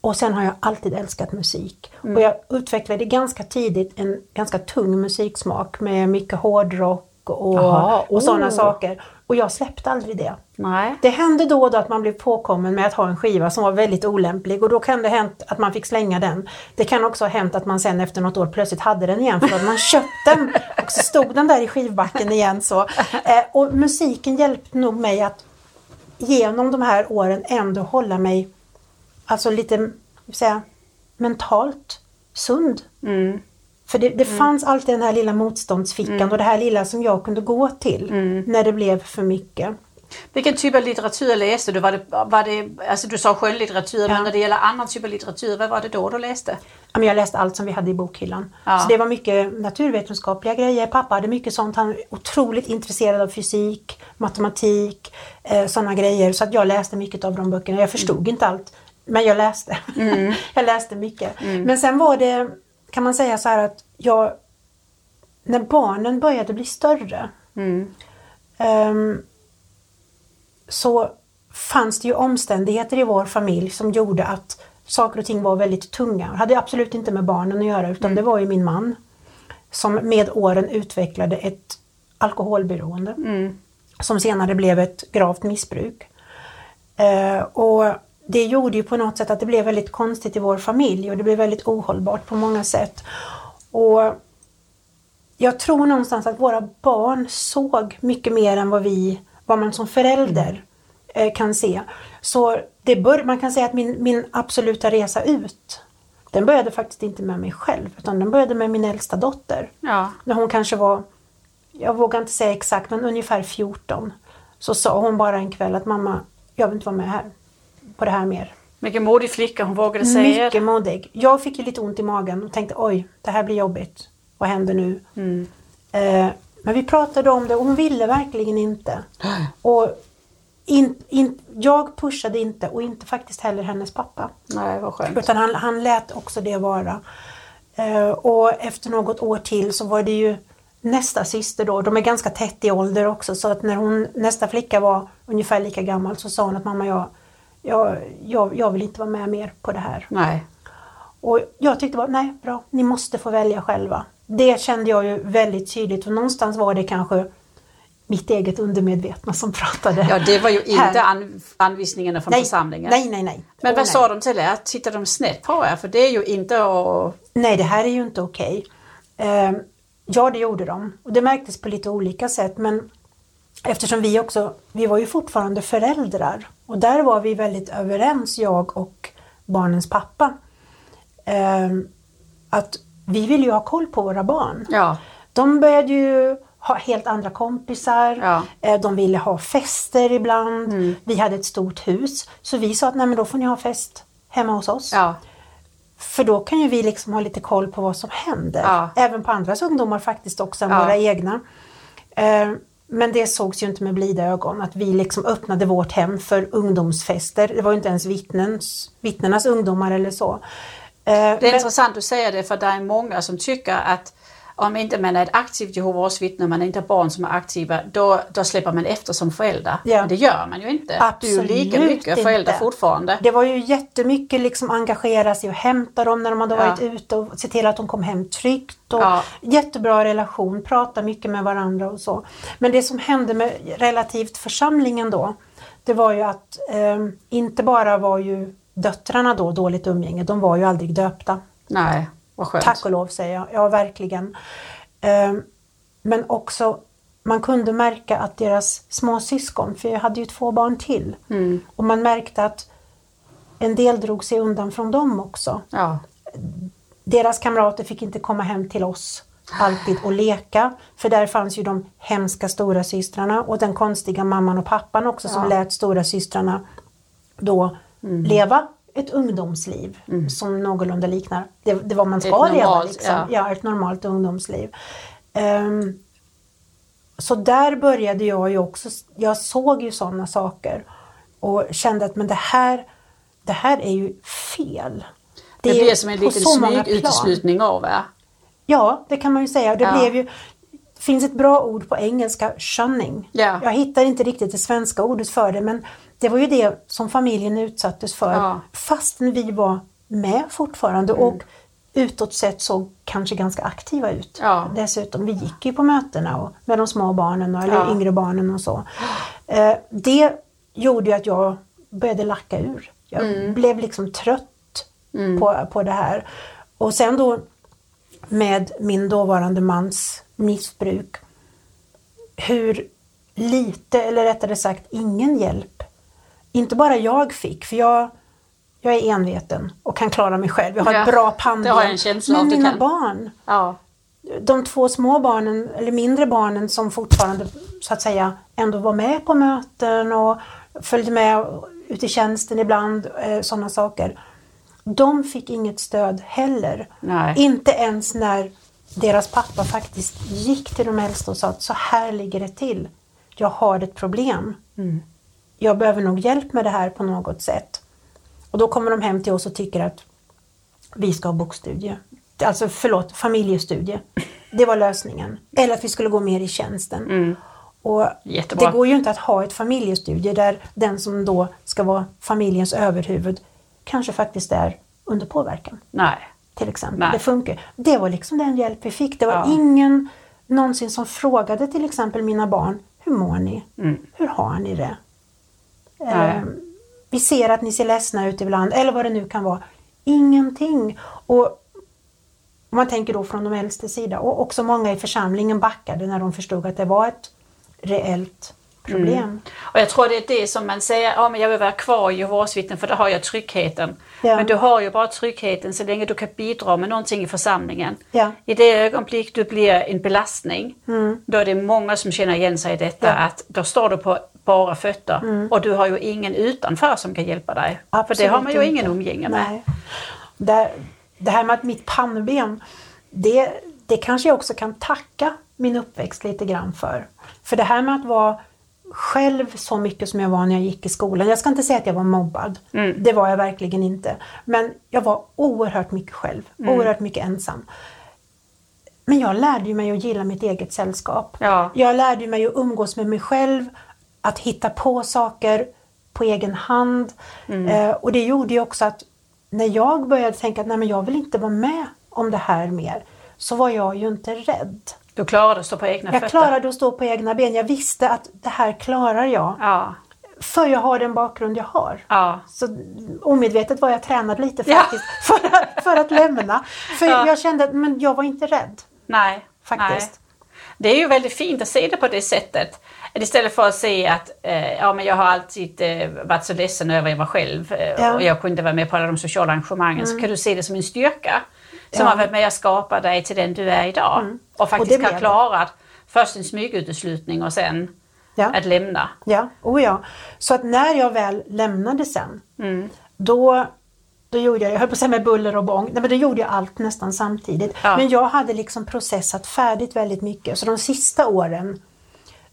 Och sen har jag alltid älskat musik. Och jag utvecklade ganska tidigt en ganska tung musiksmak med mycket hårdrock och, och sådana oh. saker. Och jag släppte aldrig det. Nej. Det hände då och då att man blev påkommen med att ha en skiva som var väldigt olämplig och då kan det hänt att man fick slänga den. Det kan också ha hänt att man sen efter något år plötsligt hade den igen för att man köpt den och så stod den där i skivbacken igen. Så. Eh, och musiken hjälpte nog mig att genom de här åren ändå hålla mig alltså lite säga, mentalt sund. Mm. För det, det fanns alltid den här lilla motståndsfickan och det här lilla som jag kunde gå till när det blev för mycket. Vilken typ av litteratur läste du? Var det, var det, alltså du sa skönlitteratur, Ja. men när det gäller annan typ av litteratur, vad var det då du läste? Jag läste allt som vi hade i bokhyllan. Ja. Så det var mycket naturvetenskapliga grejer. Pappa hade mycket sånt. Han var otroligt intresserad av fysik, matematik, eh, sådana grejer. Så att jag läste mycket av de böckerna. Jag förstod inte allt, men jag läste. <laughs> jag läste mycket. Men sen var det, kan man säga så här att jag, när barnen började bli större ehm, så fanns det ju omständigheter i vår familj som gjorde att saker och ting var väldigt tunga. Det hade absolut inte med barnen att göra utan det var ju min man som med åren utvecklade ett alkoholberoende som senare blev ett gravt missbruk. Eh, och det gjorde ju på något sätt att det blev väldigt konstigt i vår familj och det blev väldigt ohållbart på många sätt. Och jag tror någonstans att våra barn såg mycket mer än vad vi, vad man som förälder eh, kan se. Så det bör, man kan säga att min, min absoluta resa ut, den började faktiskt inte med mig själv utan den började med min äldsta dotter. Ja. När hon kanske var, jag vågar inte säga exakt, men ungefär 14. Så sa hon bara en kväll att mamma, jag vill inte vara med här på det här mer. Vilken modig flicka hon vågade säga. Mycket modig. Jag fick ju lite ont i magen och tänkte oj, det här blir jobbigt. Vad händer nu? Mm. Eh, men vi pratade om det och hon ville verkligen inte. <gasps> Och in, in, jag pushade inte och inte faktiskt heller hennes pappa. Nej, vad skönt. Utan han, han lät också det vara. Eh, och efter något år till så var det ju nästa syster då, de är ganska tätt i ålder också så att när hon, nästa flicka var ungefär lika gammal så sa hon att mamma jag, jag, jag, jag vill inte vara med mer på det här. Nej. Och jag tyckte bara, nej bra, ni måste få välja själva. Det kände jag ju väldigt tydligt och någonstans var det kanske mitt eget undermedvetna som pratade. Ja, det var ju inte an, anvisningarna från nej, församlingen. Nej, nej, nej. Men Åh, vad nej. sa de till er? Tittade de snett på er? För det är ju inte att... Nej, det här är ju inte okej. Eh, ja, det gjorde de. Och det märktes på lite olika sätt. Men eftersom vi också, vi var ju fortfarande föräldrar. Och där var vi väldigt överens, jag och barnens pappa. Eh, att vi ville ju ha koll på våra barn. Ja, De började ju ha helt andra kompisar. Ja. Eh, De ville ha fester ibland. Mm. Vi hade ett stort hus. Så vi sa att nej men då får ni ha fest hemma hos oss. ja, För då kan ju vi liksom ha lite koll på vad som händer. Ja. Även på andras ungdomar faktiskt också än våra egna. Eh, Men det sågs ju inte med blida ögon att vi liksom öppnade vårt hem för ungdomsfester. Det var ju inte ens vittnens, vittnenas ungdomar eller så. Eh, Det är men- intressant att säga det för det är många som tycker att om inte man är ett aktivt Jehovas vittne, man inte barn som är aktiva, då, då släpper man efter som förälder. Ja. Men det gör man ju inte. du är lika Absolut mycket förälder inte. fortfarande. Det var ju jättemycket liksom engagera sig och hämta dem när de hade Ja. varit ute och se till att de kom hem tryggt. Och Ja. Jättebra relation, prata mycket med varandra och så. Men det som hände med relativt församlingen då, det var ju att eh, inte bara var ju döttrarna då dåligt umgänge, de var ju aldrig döpta. Nej, vad skönt. Tack och lov säger jag, ja verkligen. Eh, men också, man kunde märka att deras små syskon, för jag hade ju två barn till, Mm. och man märkte att en del drog sig undan från dem också. Ja, Deras kamrater fick inte komma hem till oss alltid och leka, för där fanns ju de hemska stora systrarna och den konstiga mamman och pappan också som Ja. lät stora systrarna då leva ett ungdomsliv som någorlunda liknar det, det vad man ska leva. normalt, Liksom. ja. Ja. ett normalt ungdomsliv. Ehm, så där började jag ju också, jag såg ju sådana saker och kände att men det här, det här är ju fel. det, är blir som en liten plan. smyguteslutning av er. Ja, det kan man ju säga. Det Ja. blev ju, det finns ett bra ord på engelska, shunning. Ja. Jag hittar inte riktigt det svenska ordet för det men det var ju det som familjen utsattes för Ja. fastän vi var med fortfarande Mm. och utåt sett såg kanske ganska aktiva ut. Ja. Dessutom, vi gick ju på mötena och, med de små barnen och, eller Ja. yngre barnen och så. Eh, det gjorde ju att jag började lacka ur. Jag Mm. blev liksom trött på, på det här. Och sen då med min dåvarande mans missbruk. Hur lite, eller rättare sagt ingen hjälp. Inte bara jag fick, för jag, jag är enveten och kan klara mig själv. Jag har Ja, ett bra pannben. Men mina kan. barn, Ja, de två små barnen, eller mindre barnen som fortfarande så att säga ändå var med på möten och följde med ut i tjänsten ibland, eh, sådana saker. De fick inget stöd heller. Nej. Inte ens när deras pappa faktiskt gick till de äldsta och sa att så här ligger det till. Jag har ett problem. Jag behöver nog hjälp med det här på något sätt. Och då kommer de hem till oss och tycker att vi ska ha bokstudie. Alltså förlåt, familjestudie. Det var lösningen. Eller att vi skulle gå mer i tjänsten. Och Jättebra. det går ju inte att ha ett familjestudie där den som då ska vara familjens överhuvud kanske faktiskt är under påverkan. nej. Till exempel. Nej. Det funkar. Det var liksom den hjälp vi fick. Det var Ja. ingen någonsin som frågade till exempel mina barn, hur mår ni? Mm. Hur har ni det? Nej. Eh, vi ser att ni ser ledsna ut ibland, eller vad det nu kan vara. Ingenting. Och om man tänker då från de äldste sida, och också många i församlingen backade när de förstod att det var ett reellt problem. Mm. Och jag tror det är det som man säger, ja men jag vill vara kvar i Jehovas vittnen för då har jag tryggheten. Ja. Men du har ju bara tryggheten så länge du kan bidra med någonting i församlingen. Ja. I det ögonblick du blir en belastning, då är det många som känner igen sig i detta Mm. Ja. Mm. att då står du på bara fötter och du har ju ingen utanför som kan hjälpa dig. för det har man ju Absolut ingen inte. umgänge med. Nej. Det, det här med att mitt pannben, det, det kanske jag också kan tacka min uppväxt lite grann för. För det här med att vara själv så mycket som jag var när jag gick i skolan. Jag ska inte säga att jag var mobbad. Mm. Det var jag verkligen inte. Men jag var oerhört mycket själv. Mm. Oerhört mycket ensam. Men jag lärde mig att gilla mitt eget sällskap. Ja. Jag lärde mig att umgås med mig själv, att hitta på saker på egen hand. Mm. Eh, och det gjorde ju också att när jag började tänka att nej, men jag vill inte vara med om det här mer, så var jag ju inte rädd. Du klarade att stå på egna Jag fötter? klarade att stå på egna ben. Jag visste att det här klarar jag. Ja. För jag har den bakgrund jag har. Ja. Så omedvetet var jag tränad lite Ja. faktiskt <laughs> för, att, för att lämna. För Ja. jag kände att men jag var inte rädd. Nej. Faktiskt. Nej. Det är ju väldigt fint att se det på det sättet. Istället för att se att eh, ja, men jag har alltid eh, varit så ledsen över jag var själv eh, Ja. och jag kunde vara med på alla de sociala arrangemangen. Så kan du se det som en styrka som Ja. har varit med att skapa dig till den du är idag. Och faktiskt Och har klarat först en smyguteslutning och sen Ja. att lämna. Ja, oh ja. Så att när jag väl lämnade sen, Mm. då, då gjorde jag, jag höll på att säga med buller och bång, nej men då gjorde jag allt nästan samtidigt. Ja. Men jag hade liksom processat färdigt väldigt mycket. Så de sista åren,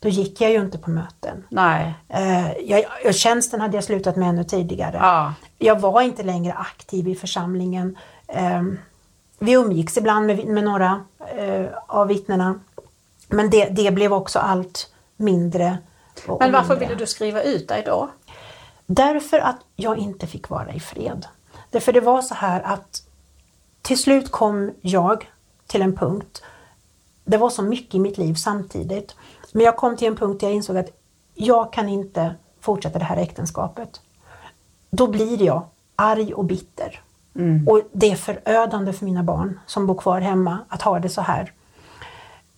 då gick jag ju inte på möten. Nej. Eh, jag, jag, tjänsten hade jag slutat med ännu tidigare. Ja. Jag var inte längre aktiv i församlingen. Eh, vi umgicks ibland med, med några eh, av vittnena. Men det, det blev också allt mindre. Men varför mindre. ville du skriva ut dig då? Därför att jag inte fick vara i fred. Därför det var så här att till slut kom jag till en punkt. Det var så mycket i mitt liv samtidigt. Men jag kom till en punkt där jag insåg att jag kan inte fortsätta det här äktenskapet. Då blir jag arg och bitter. Och det är förödande för mina barn som bor kvar hemma att ha det så här.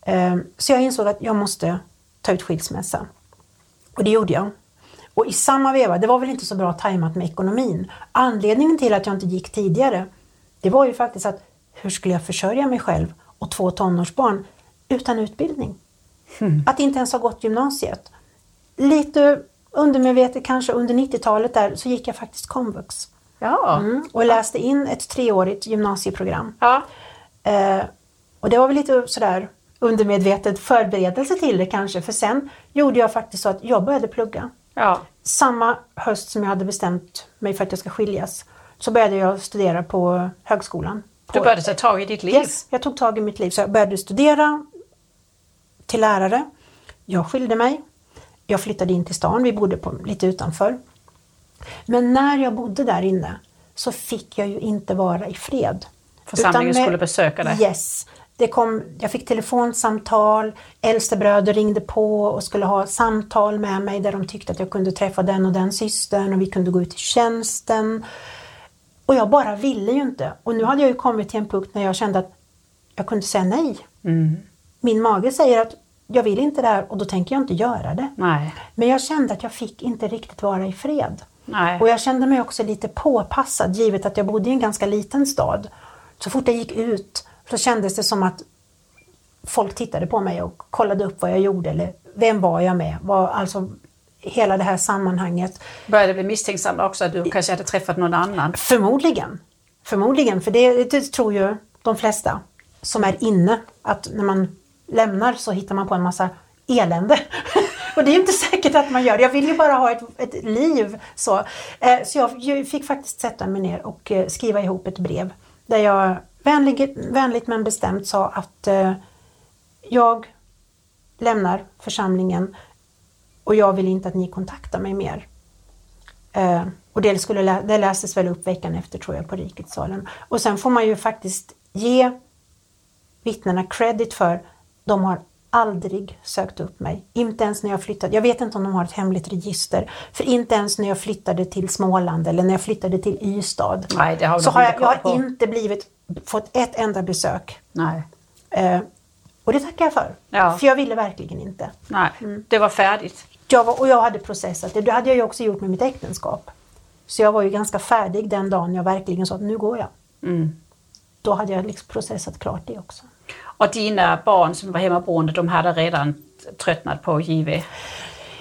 Ehm, Så jag insåg att jag måste ta ut skilsmässa. Och det gjorde jag. Och i samma veva, det var väl inte så bra tajmat med ekonomin. Anledningen till att jag inte gick tidigare, det var ju faktiskt att hur skulle jag försörja mig själv och två tonårsbarn utan utbildning? Att inte ens ha gått gymnasiet. Lite undermedvetet kanske under 90-talet där så gick jag faktiskt komvux. Ja. Mm, och läste in ett treårigt gymnasieprogram. ja. Eh, och det var väl lite sådär undermedvetet förberedelse till det kanske. För sen gjorde jag faktiskt så att jag började plugga. Ja. Samma höst som jag hade bestämt mig för att jag ska skiljas så började jag studera på högskolan. Du På- började ta tag i ditt liv. Yes, jag tog tag i mitt liv. Så jag började studera till lärare. Jag skilde mig. Jag flyttade in till stan. Vi bodde på, lite utanför. Men när jag bodde där inne så fick jag ju inte vara i fred. Församlingen med- skulle besöka dig. Yes. Det kom, jag fick telefonsamtal, äldstebröder ringde på och skulle ha samtal med mig där de tyckte att jag kunde träffa den och den systern och vi kunde gå ut i tjänsten. Och jag bara ville ju inte. Och nu hade jag ju kommit till en punkt när jag kände att jag kunde säga nej. Mm. Min mage säger att jag vill inte det här och då tänker jag inte göra det. Nej. Men jag kände att jag fick inte riktigt vara i fred. Nej. Och jag kände mig också lite påpassad givet att jag bodde i en ganska liten stad. Så fort jag gick ut så kändes det som att folk tittade på mig och kollade upp vad jag gjorde eller vem var jag med? Var, alltså hela det här sammanhanget. Började bli misstänksam också att du kanske hade träffat någon annan. Förmodligen. Förmodligen, för det, det tror ju de flesta som är inne att när man lämnar så hittar man på en massa elände. <laughs> Och det är ju inte säkert att man gör. Jag vill ju bara ha ett, ett liv. Så, eh, så jag fick faktiskt sätta mig ner och eh, skriva ihop ett brev där jag vänlig, vänligt men bestämt sa att eh, jag lämnar församlingen och jag vill inte att ni kontaktar mig mer. Eh, och det, skulle, lä- det lästes väl upp veckan efter tror jag på Rikets salen. Och sen får man ju faktiskt ge vittnena credit för de har aldrig sökt upp mig. Inte ens när jag flyttade. Jag vet inte om de har ett hemligt register. För inte ens när jag flyttade till Småland eller när jag flyttade till Ystad. Nej, det har så har jag, jag har inte blivit, fått ett enda besök. Nej. Eh, och det tackar jag för. Ja. För jag ville verkligen inte. Nej. Det var färdigt. Jag var, och jag hade processat det. Det hade jag ju också gjort med mitt äktenskap. Så jag var ju ganska färdig den dagen jag verkligen sa att nu går jag. Mm. Då hade jag liksom processat klart det också. Och dina barn som var hemmaboende, de hade redan tröttnat på JV.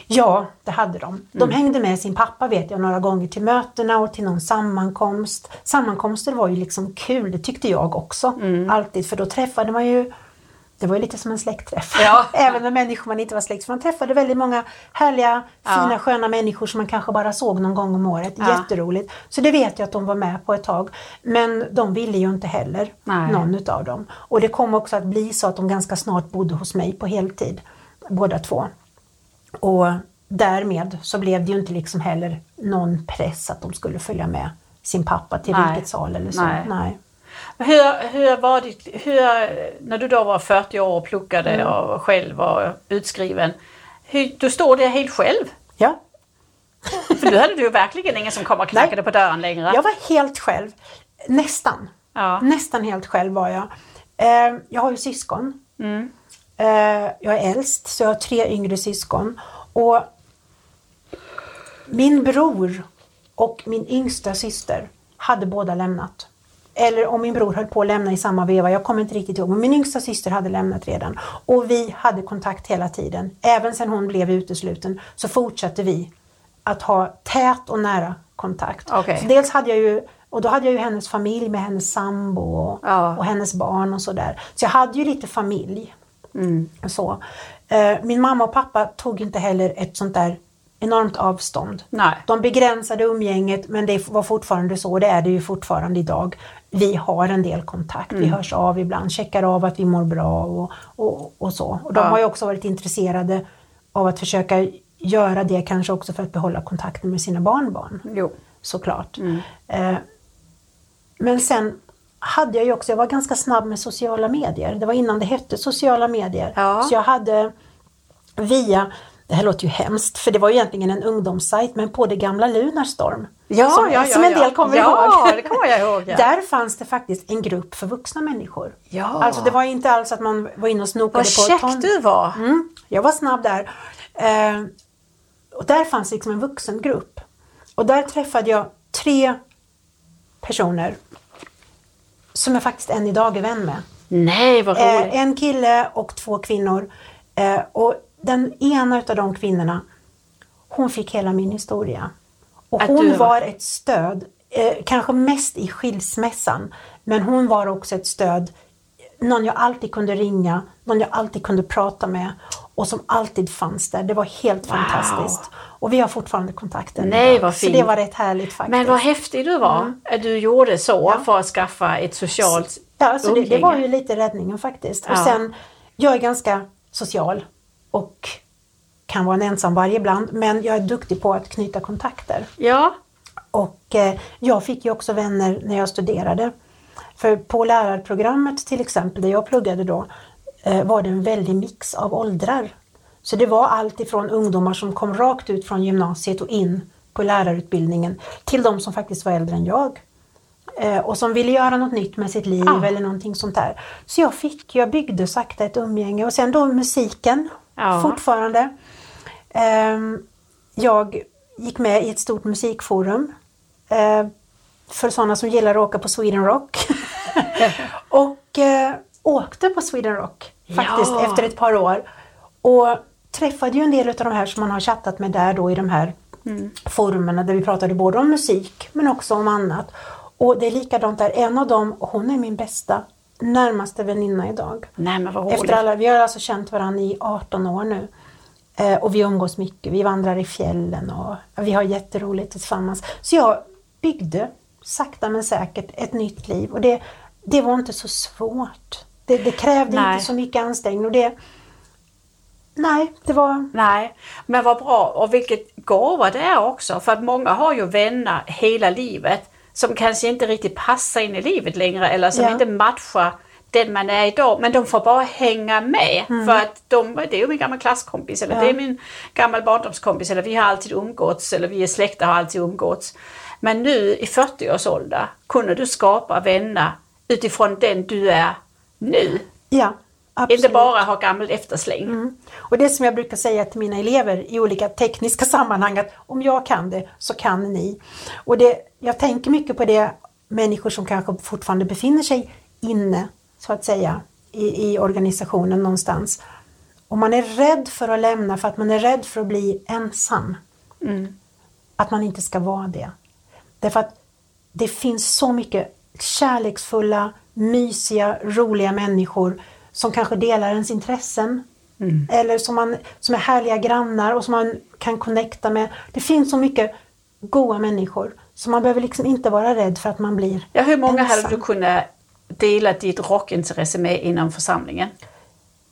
Ja, det hade de. De hängde med sin pappa vet jag några gånger till mötena och till någon sammankomst. Sammankomster var ju liksom kul, det tyckte jag också. Alltid, för då träffade man ju det var ju lite som en släktträff. Ja. <laughs> Även med människor man inte var släkt. För man träffade väldigt många härliga, Ja. fina, sköna människor som man kanske bara såg någon gång om året. Ja. Jätteroligt. Så det vet jag att de var med på ett tag. Men de ville ju inte heller, Nej. någon utav dem. Och det kom också att bli så att de ganska snart bodde hos mig på heltid. Båda två. Och därmed så blev det ju inte liksom heller någon press att de skulle följa med sin pappa till Nej. rikets sal eller så. Nej. Nej. Hur, hur var ditt, hur, när du då var 40 år och pluggade Mm. och själv var utskriven, hur, du står där helt själv? Ja, <laughs> För nu hade du verkligen ingen som kom och knackade Nej. på dörren längre. jag var helt själv. Nästan. Ja. Nästan helt själv var jag. Eh, jag har ju syskon. Mm. Eh, jag är äldst, så jag har tre yngre syskon. Och min bror och min yngsta syster hade båda lämnat. Eller om min bror höll på att lämna i samma veva, jag kommer inte riktigt ihåg. Men min yngsta syster hade lämnat redan. Och vi hade kontakt hela tiden. Även sen hon blev utesluten så fortsatte vi att ha tät och nära kontakt. Så dels hade jag ju, och då hade jag ju hennes familj med hennes sambo och, Ja. och hennes barn och sådär. Så jag hade ju lite familj. Mm. Så. Eh, min mamma och pappa tog inte heller ett sånt där enormt avstånd. Nej. De begränsade umgänget men det var fortfarande så, och det är det ju fortfarande idag. Vi har en del kontakt, Mm. vi hörs av ibland, checkar av att vi mår bra och, och, och så. Och de Ja. har ju också varit intresserade av att försöka göra det kanske också för att behålla kontakten med sina barnbarn Jo. såklart. Mm. Eh, men sen hade jag ju också, jag var ganska snabb med sociala medier. Det var innan det hette sociala medier. Ja. Så jag hade via, det här låter ju hemskt för det var ju egentligen en ungdomssajt men på det gamla Lunarstorm. Ja, som, ja, som en ja. del kommer Ja, ihåg. det kommer jag ihåg, ja. <laughs> Där fanns det faktiskt en grupp för vuxna människor. Ja. Alltså det var inte alls att man var inne och snokade Vad på käck du var! Mm, jag var snabb där. Eh, och där fanns liksom en vuxengrupp. Och där träffade jag tre personer som jag faktiskt än idag är vän med. Nej, vad roligt! Eh, en kille och två kvinnor. Eh, och den ena av de kvinnorna, hon fick hela min historia. Och Att hon var- var ett stöd, eh, kanske mest i skilsmässan, men hon var också ett stöd, någon jag alltid kunde ringa, någon jag alltid kunde prata med och som alltid fanns där. Det var helt fantastiskt. Och vi har fortfarande kontakten. Nej, vad Så fint. det var rätt härligt faktiskt. Men vad häftig du var! Att du gjorde så Ja. för att skaffa ett socialt Ja, så det, det umgänge. var ju lite räddningen faktiskt. Och Ja. sen, jag är ganska social och kan vara en ensamvarg ibland, men jag är duktig på att knyta kontakter. Ja, Och eh, jag fick ju också vänner när jag studerade. För på lärarprogrammet till exempel, där jag pluggade då, eh, var det en väldig mix av åldrar. Så det var allt ifrån ungdomar som kom rakt ut från gymnasiet och in på lärarutbildningen till de som faktiskt var äldre än jag. Eh, och som ville göra något nytt med sitt liv Ja. eller någonting sånt där. Så jag fick, jag byggde sakta ett umgänge och sen då musiken Ja. fortfarande. Ehm, jag gick med i ett stort musikforum eh, för sådana som gillar att åka på Sweden Rock. <laughs> och eh, åkte på Sweden Rock faktiskt Ja. efter ett par år. Och träffade ju en del av de här som man har chattat med där då i de här forumen där vi pratade både om musik men också om annat. Och det är likadant där, en av dem, hon är min bästa närmaste väninna idag. nej men vad roligt. Efter alla, vi har alltså känt varandra i 18 år nu. Eh, och vi umgås mycket, vi vandrar i fjällen och vi har jätteroligt tillsammans. Så jag byggde sakta men säkert ett nytt liv och det, det var inte så svårt. Det, det krävde Nej. inte så mycket ansträngning och det... Nej, det var... Nej, men vad bra och vilket gåva det är också för att många har ju vänner hela livet som kanske inte riktigt passar in i livet längre eller som Ja. inte matchar den man är idag men de får bara hänga med för att de, det är ju min gamla klasskompis eller Mm. Ja. det är min gammal barndomskompis eller vi har alltid umgåtts eller vi är släkter har alltid umgåtts. Men nu i 40 års ålder kunde du skapa vänner utifrån den du är nu. Ja, absolut. Inte bara ha gammalt eftersläng. Mm. Och det som jag brukar säga till mina elever i olika tekniska <laughs> sammanhang att om jag kan det så kan ni. Och det, jag tänker mycket på det människor som kanske fortfarande befinner sig inne så att säga i, i organisationen någonstans. Om man är rädd för att lämna för att man är rädd för att bli ensam. Att man inte ska vara det. Därför att det finns så mycket kärleksfulla, mysiga, roliga människor som kanske delar ens intressen. Eller som, man, som är härliga grannar och som man kan connecta med. Det finns så mycket goda människor. Så man behöver liksom inte vara rädd för att man blir Ja, hur många ensam. hade du kunnat dela ditt rockintresse med inom församlingen?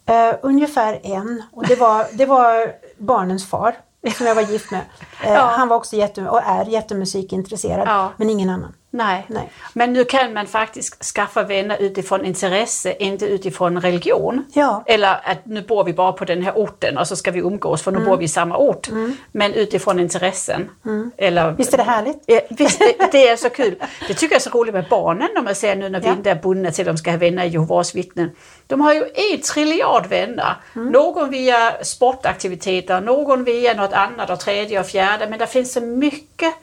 Eh, ungefär en. Och det var, det var barnens far som jag var gift med. Eh, <laughs> Ja. Han var också jätte, och är jättemusikintresserad, Ja. men ingen annan. Nej. Nej. Men nu kan man faktiskt skaffa vänner utifrån intresse, inte utifrån religion. Ja. Eller att nu bor vi bara på den här orten och så ska vi umgås för nu bor vi i samma ort. Men utifrån intressen. Eller, Visst är det härligt? Ja, visst, det, det är så kul. Det tycker jag är så roligt med barnen när man ser nu när vi Ja. inte är bundna till att de ska ha vänner i Jehovas vittnen. De har ju en triljard vänner. Mm. Någon via sportaktiviteter, någon via något annat och tredje och fjärde. Men det finns så mycket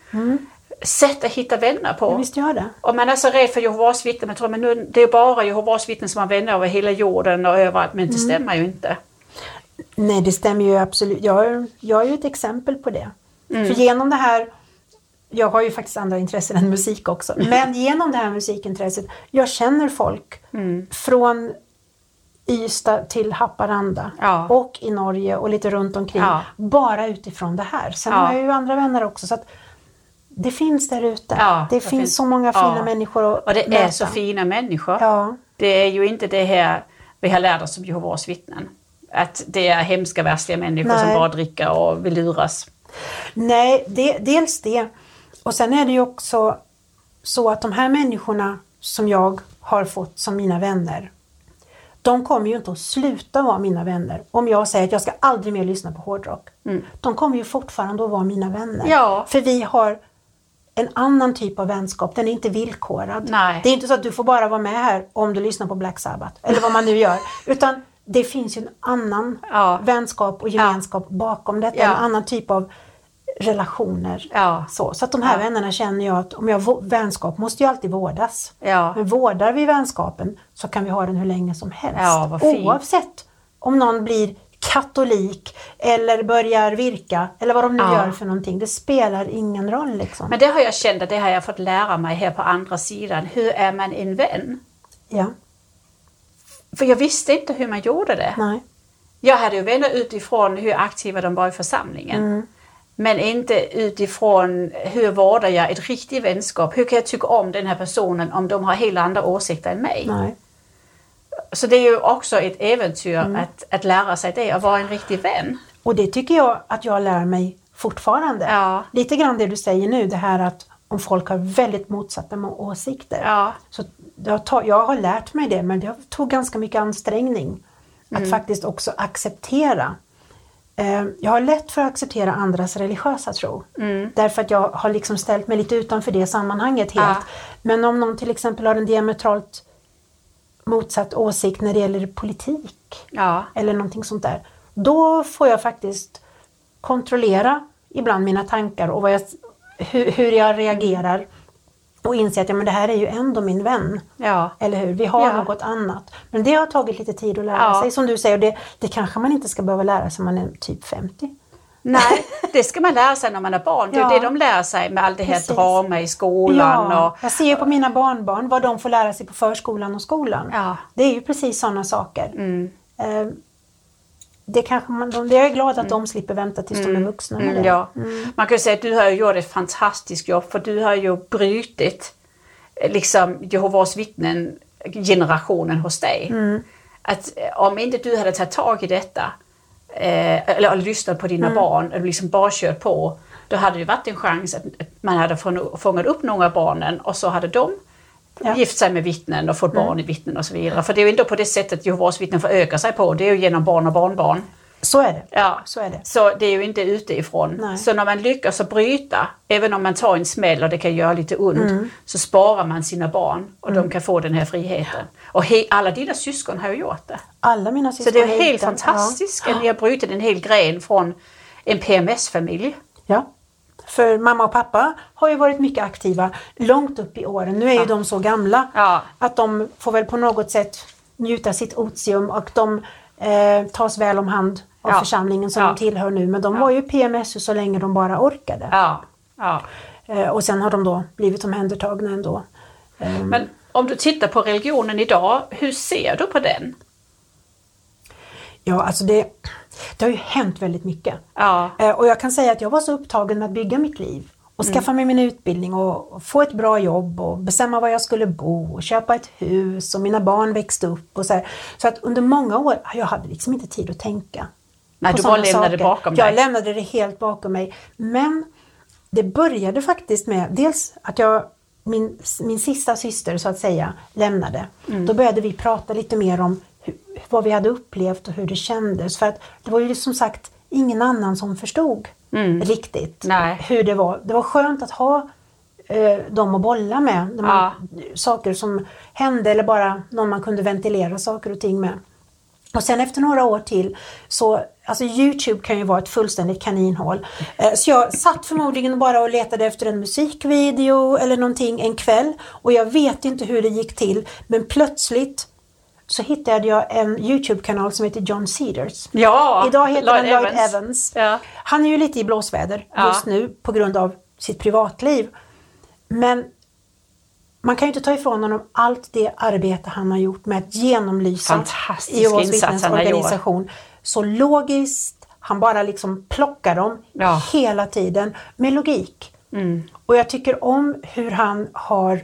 sätt att hitta vänner på. Mm. Visst gör det. Och man är så rädd för Jehovas vittnen. Man tror men nu, det är bara Jehovas vittnen som har vänner över hela jorden och överallt. Men det Mm. stämmer ju inte. Nej, det stämmer ju absolut. Jag, är- jag är ju ett exempel på det. Mm. För genom det här, jag har ju faktiskt andra intressen än musik också, men genom det här musikintresset, jag känner folk Mm. från Ystad till Haparanda Ja. och i Norge och lite runt omkring. Ja. Bara utifrån det här. Sen Ja. har jag ju andra vänner också. Så att det finns där ute. Ja, det det finns finns- så många fina ja. människor att Och det är möta. så fina människor. Ja. Det är ju inte det här vi har lärt oss som Jehovas vittnen. Att det är hemska, värstliga människor som Nej. bara dricker och vill luras. Nej, det, dels det. Och sen är det ju också så att de här människorna som jag har fått som mina vänner, de kommer ju inte att sluta vara mina vänner om jag säger att jag ska aldrig mer lyssna på hårdrock. De kommer ju fortfarande att vara mina vänner. Ja. För vi har en annan typ av vänskap, den är inte villkorad. Nej. Det är inte så att du får bara vara med här om du lyssnar på Black Sabbath, eller vad man nu gör. Utan det finns ju en annan Ja. vänskap och gemenskap bakom detta, Ja. en annan typ av relationer. Ja. Så, så att de här Ja. vännerna känner jag att om jag vänskap måste ju alltid vårdas. Ja. Men vårdar vi vänskapen så kan vi ha den hur länge som helst. Ja. Oavsett om någon blir katolik eller börjar virka eller vad de nu Ja. gör för någonting. Det spelar ingen roll liksom. Men det har jag känt att det har jag fått lära mig här på andra sidan. Hur är man en vän? Ja, För jag visste inte hur man gjorde det. nej. Jag hade ju vänner utifrån hur aktiva de var i församlingen. Mm. Men inte utifrån hur vårdar jag ett riktigt vänskap? Hur kan jag tycka om den här personen om de har helt andra åsikter än mig? nej. Så det är ju också ett äventyr Mm. att, att lära sig det och vara en riktig vän. Och det tycker jag att jag lär mig fortfarande. Ja. Lite grann det du säger nu, det här att om folk har väldigt motsatta åsikter. Ja. Så jag, tar, jag har lärt mig det, men det tog ganska mycket ansträngning att faktiskt också acceptera. Eh, Jag har lätt för att acceptera andras religiösa tro. Därför att jag har liksom ställt mig lite utanför det sammanhanget helt. Ja. Men om någon till exempel har en diametralt motsatt åsikt när det gäller politik Ja. eller någonting sånt där. Då får jag faktiskt kontrollera ibland mina tankar och jag, hur, hur jag reagerar och inse att ja, men det här är ju ändå min vän. Ja. Eller hur? Vi har Ja. något annat. Men det har tagit lite tid att lära sig. Som du säger, det, det kanske man inte ska behöva lära sig när man är typ 50. Nej, det ska man lära sig när man är barn. Det är Ja. det de lär sig med allt det här Precis. drama i skolan. Ja, Och, jag ser ju på mina barnbarn vad de får lära sig på förskolan och skolan. Ja. Det är ju precis sådana saker. mm, Eh, Det kanske man, de, jag är glad att de slipper vänta tills de är vuxna med mm, det. ja. Man kan ju säga att du har gjort ett fantastiskt jobb för du har ju brutit eh, liksom Jehovas vittnen generationen hos dig. Mm. Att eh, om inte du hade tagit tag i detta eh, eller lyssnat på dina barn eller liksom bara kört på då hade det varit en chans att man hade fång- fångat upp några av barnen och så hade de Ja. gift sig med vittnen och fått barn i vittnen och så vidare. För det är ju inte på det sättet Jehovas vittnen får öka sig på, det är ju genom barn och barnbarn. Så är det. Ja. Så är det. Så det är ju inte utifrån. Nej. Så när man lyckas att bryta, även om man tar en smäll och det kan göra lite ont, Mm. så sparar man sina barn och de kan få den här friheten. Och he- alla dina syskon har ju gjort det. Alla mina Så syskon det är helt utan- fantastiskt att ni har brutit en hel gren från en PMS-familj. Ja. ja. För mamma och pappa har ju varit mycket aktiva långt upp i åren. Nu är ju de så gamla Ja. att de får väl på något sätt njuta sitt otium och de eh, tas väl om hand av Ja. församlingen som Ja. de tillhör nu. Men de var ju PMS så länge de bara orkade. Ja. ja. Eh, och sen har de då blivit omhändertagna ändå. Eh, Men om du tittar på religionen idag, hur ser du på den? Ja, alltså det, det har ju hänt väldigt mycket. Ja. Eh, Och jag kan säga att jag var så upptagen med att bygga mitt liv och skaffa mig min utbildning och och få ett bra jobb och bestämma var jag skulle bo och köpa ett hus och mina barn växte upp och så här. Så att under många år, jag hade liksom inte tid att tänka. Nej, du bara lämnade saker. bakom Jag dig. lämnade det helt bakom mig. Men det började faktiskt med dels att jag min, min sista syster så att säga lämnade, Mm. då började vi prata lite mer om hur, vad vi hade upplevt och hur det kändes. För att det var ju som sagt ingen annan som förstod riktigt Mm. Nej. hur det var. Det var skönt att ha eh, dem att bolla med. När man, Saker som hände eller bara någon man kunde ventilera saker och ting med. Och sen efter några år till så, alltså Youtube kan ju vara ett fullständigt kaninhål. Eh, Så jag satt förmodligen bara och letade efter en musikvideo eller någonting en kväll och jag vet inte hur det gick till men plötsligt så hittade jag en Youtube-kanal som heter John Cedars. Ja, Idag heter han Lloyd Evans. Evans. Ja. Han är ju lite i blåsväder Ja. just nu på grund av sitt privatliv. Men man kan ju inte ta ifrån honom allt det arbete han har gjort med att genomlysa Fantastisk Jehovas vittnens organisation. Så logiskt, han bara liksom plockar dem Ja. hela tiden med logik. Och jag tycker om hur han har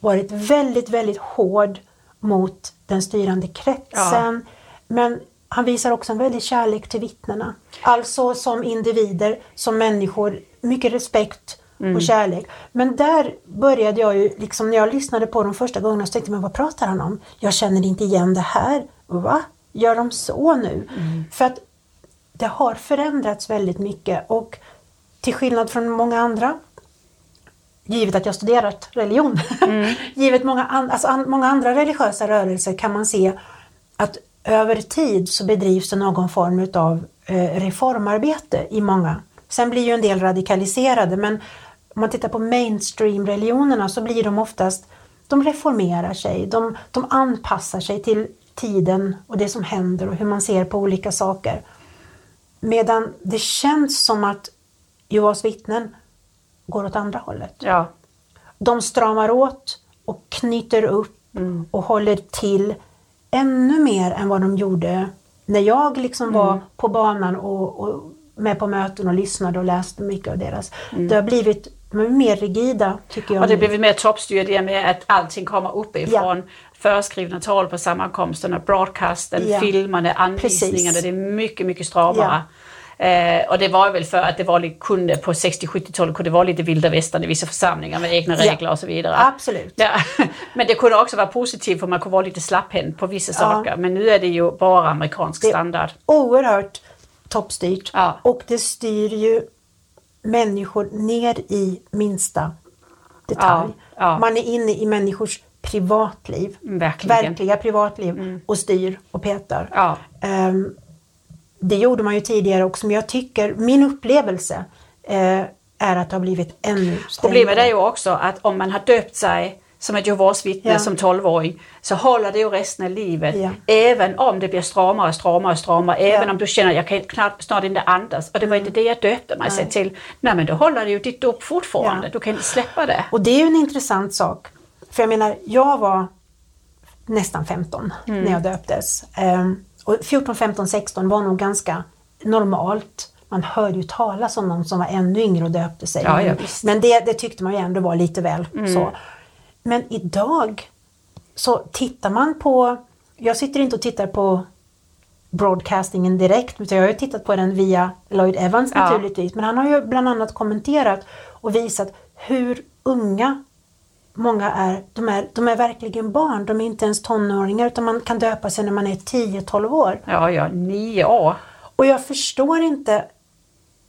varit väldigt, väldigt hård mot den styrande kretsen. Men han visar också en väldig kärlek till vittnena. Alltså som individer, som människor, mycket respekt och kärlek. Men där började jag ju, liksom när jag lyssnade på de första gångerna så tänkte jag, men vad pratar han om? Jag känner inte igen det här. Va? Gör de så nu? För att det har förändrats väldigt mycket och till skillnad från många andra givet att jag studerat religion, <laughs> givet många, an, alltså an, många andra religiösa rörelser kan man se att över tid så bedrivs det någon form utav eh, reformarbete i många. Sen blir ju en del radikaliserade men om man tittar på mainstream-religionerna så blir de oftast, de reformerar sig, de, de anpassar sig till tiden och det som händer och hur man ser på olika saker. Medan det känns som att Jehovas vittnen går åt andra hållet. Ja. De stramar åt och knyter upp Mm. och håller till ännu mer än vad de gjorde när jag liksom var Mm. på banan och, och med på möten och lyssnade och läste mycket av deras. Det har blivit de är mer rigida tycker jag. Mm. Och det nu. blev mer och med att allting kommer uppifrån. Föreskrivna tal på sammankomsterna, broadcasten, Ja. filmande, anvisningarna. Precis. Det är mycket, mycket stramare. Eh, och det var väl för att det var lite, kunde på 60-70-talet kunde vara lite vilda västern i vissa församlingar med egna Ja. regler och så vidare. Absolut. Ja. <laughs> Men det kunde också vara positivt för man kunde vara lite slapphänt på vissa Ja. saker. Men nu är det ju bara amerikansk Det- standard. oerhört toppstyrt. Ja. Och det styr ju människor ner i minsta detalj. Ja, ja. Man är inne i människors privatliv. Mm, verkligen. Verkliga privatliv och styr och petar. Ja. Ehm, det gjorde man ju tidigare också men jag tycker, min upplevelse eh, är att det har blivit ännu strängare. Problemet är ju också att om man har döpt sig som ett Jehovas vittne Ja. som 12-åring så håller det ju resten av livet. Ja. Även om det blir stramare, stramare, stramare. Även Ja. om du känner att jag kan knappt, snart inte andas. Och det var inte det jag döpte mig sig till. Nej men då håller det ju ditt dop fortfarande. Du kan inte släppa det. Och det är ju en intressant sak. För jag menar, jag var nästan 15 Mm. när jag döptes. Ehm, och 14, 15, 16 var nog ganska normalt. Man hörde ju talas om någon som var ännu yngre och döpte sig. Ja, ja, men det, det tyckte man ju ändå var lite väl så. Men idag så tittar man på, jag sitter inte och tittar på broadcastingen direkt utan jag har ju tittat på den via Lloyd Evans Ja. naturligtvis. Men han har ju bland annat kommenterat och visat hur unga många är. De är, de är verkligen barn, de är inte ens tonåringar utan man kan döpa sig när man är 10-12 år. Ja, ja, nio år. Och jag förstår inte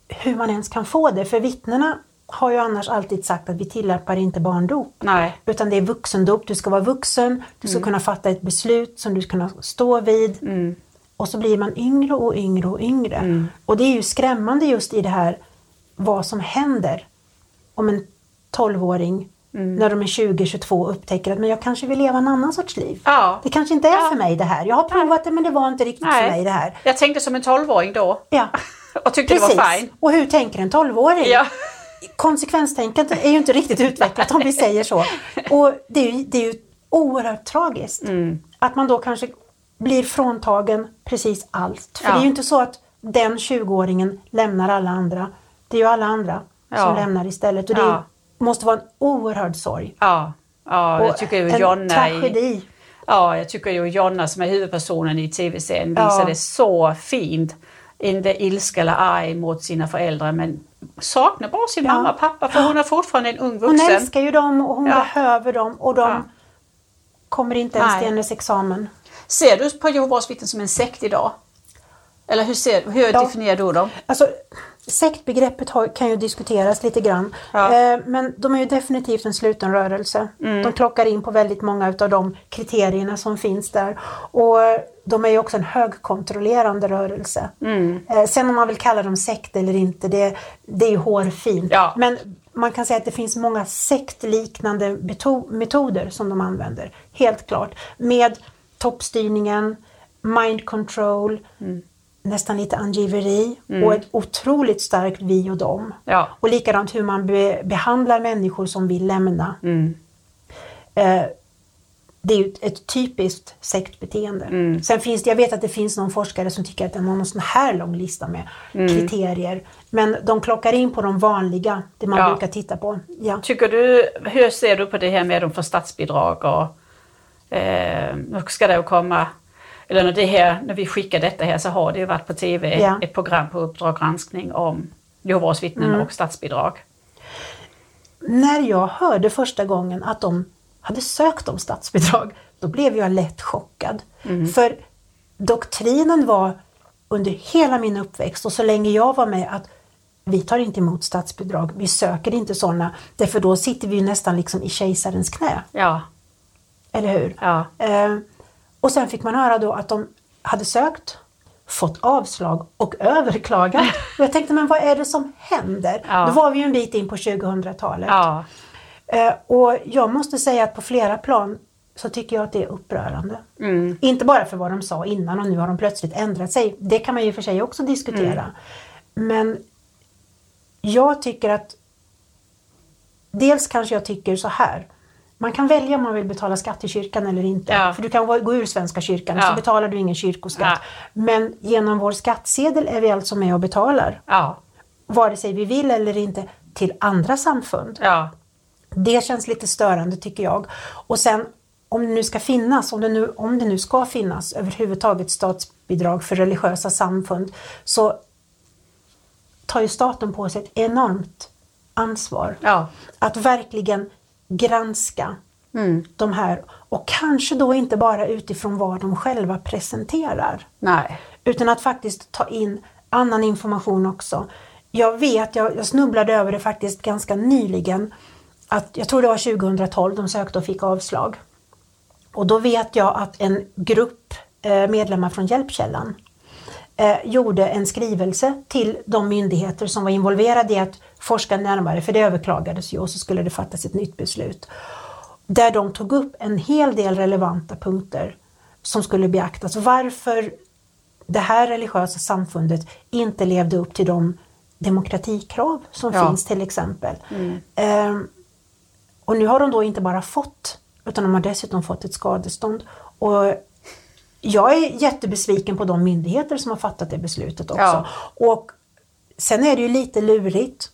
hur man ens kan få det för vittnena har ju annars alltid sagt att vi tillämpar inte barndop. Nej. Utan det är vuxendop, du ska vara vuxen, du ska kunna fatta ett beslut som du ska kunna stå vid. Och så blir man yngre och yngre och yngre. Och det är ju skrämmande just i det här vad som händer om en 12-åring när de är 20-22 upptäcker att men jag kanske vill leva en annan sorts liv. Ja. Det kanske inte är Ja. för mig det här. Jag har provat det men det var inte riktigt för mig det här. Jag tänkte som en 12-åring då. Ja, <laughs> Och tyckte det var fine. Och hur tänker en 12-åring? Ja. konsekvenstänkandet är ju inte riktigt utvecklat om vi säger så. <laughs> Och det är ju, det är ju oerhört tragiskt. Mm. Att man då kanske blir fråntagen precis allt. För Ja. det är ju inte så att den 20-åringen lämnar alla andra. Det är ju alla andra som lämnar istället. Och det Ja. Måste vara en oerhörd sorg. Ja, ja jag tycker ju en Jonna i, tragedi. Ja, jag tycker ju Jonna som är huvudpersonen i tv-serien Ja. visade så fint inte ilska eller arg mot sina föräldrar men saknar bara sin Ja. mamma och pappa för hon är fortfarande en ung Hon vuxen. älskar ju dem och hon Ja. behöver dem och de Ja. kommer inte ens Nej. till hennes examen. Ser du på Jehovas vittnen som en sekt idag? Eller hur, ser, hur Ja. definierar du dem? Alltså, sektbegreppet har, kan ju diskuteras lite grann. Ja. Eh, men de är ju definitivt en sluten rörelse. Mm. De klockar in på väldigt många av de kriterierna som finns där. Och de är ju också en högkontrollerande rörelse. Mm. Eh, sen om man vill kalla dem sekt eller inte, det, det är ju hårfint. Ja. Men man kan säga att det finns många sektliknande metoder som de använder. Helt klart. Med toppstyrningen, mind control, Mm. Nästan lite angiveri och ett otroligt starkt vi och dem. Ja. Och likadant hur man be- behandlar människor som vill lämna. Mm. Eh, det är ju ett, typiskt sektbeteende. Mm. Sen finns det, jag vet att det finns någon forskare som tycker att den har någon sån här lång lista med Mm. kriterier. Men de klockar in på de vanliga, det man Ja. brukar titta på. Ja. Tycker du, hur ser du på det här med de får statsbidrag och eh, nu ska det komma, eller när, det här, när vi skickar detta här så har det ju varit på TV Ja. ett program på Uppdrag granskning om Jehovas vittnen Mm. och statsbidrag. När jag hörde första gången att de hade sökt om statsbidrag, då blev jag lätt chockad. För doktrinen var under hela min uppväxt och så länge jag var med att vi tar inte emot statsbidrag, vi söker inte sådana, därför då sitter vi nästan liksom i kejsarens knä. Ja, Eller hur? ja, Eh, och sen fick man höra då att de hade sökt, fått avslag och <laughs> överklagat. Och jag tänkte, men vad är det som händer? Ja. Då var vi ju en bit in på 2000-talet. ja, Eh, och jag måste säga att på flera plan så tycker jag att det är upprörande. mm, Inte bara för vad de sa innan och nu har de plötsligt ändrat sig. Det kan man ju för sig också diskutera. Men jag tycker att Dels kanske jag tycker så här. Man kan välja om man vill betala skatt till kyrkan eller inte. Ja. För du kan gå ur Svenska kyrkan Ja. så betalar du ingen kyrkoskatt. Men genom vår skattsedel är vi alltså med och betalar. ja, Vare sig vi vill eller inte till andra samfund. ja, Det känns lite störande tycker jag. Och sen om det nu ska finnas, om det nu, om det nu ska finnas överhuvudtaget statsbidrag för religiösa samfund så tar ju staten på sig ett enormt ansvar. ja, Att verkligen granska mm, de här och kanske då inte bara utifrån vad de själva presenterar nej, utan att faktiskt ta in annan information också. Jag vet, jag, jag snubblade över det faktiskt ganska nyligen, att jag tror det var 2012 de sökte och fick avslag. Och då vet jag att en grupp eh, medlemmar från Hjälpkällan eh, gjorde en skrivelse till de myndigheter som var involverade i att forska närmare, för det överklagades ju och så skulle det fattas ett nytt beslut. Där de tog upp en hel del relevanta punkter som skulle beaktas. Varför det här religiösa samfundet inte levde upp till de demokratikrav som Ja. finns till exempel. Ehm, och nu har de då inte bara fått, utan de har dessutom fått ett skadestånd. Och jag är jättebesviken på de myndigheter som har fattat det beslutet också. Ja. Och sen är det ju lite lurigt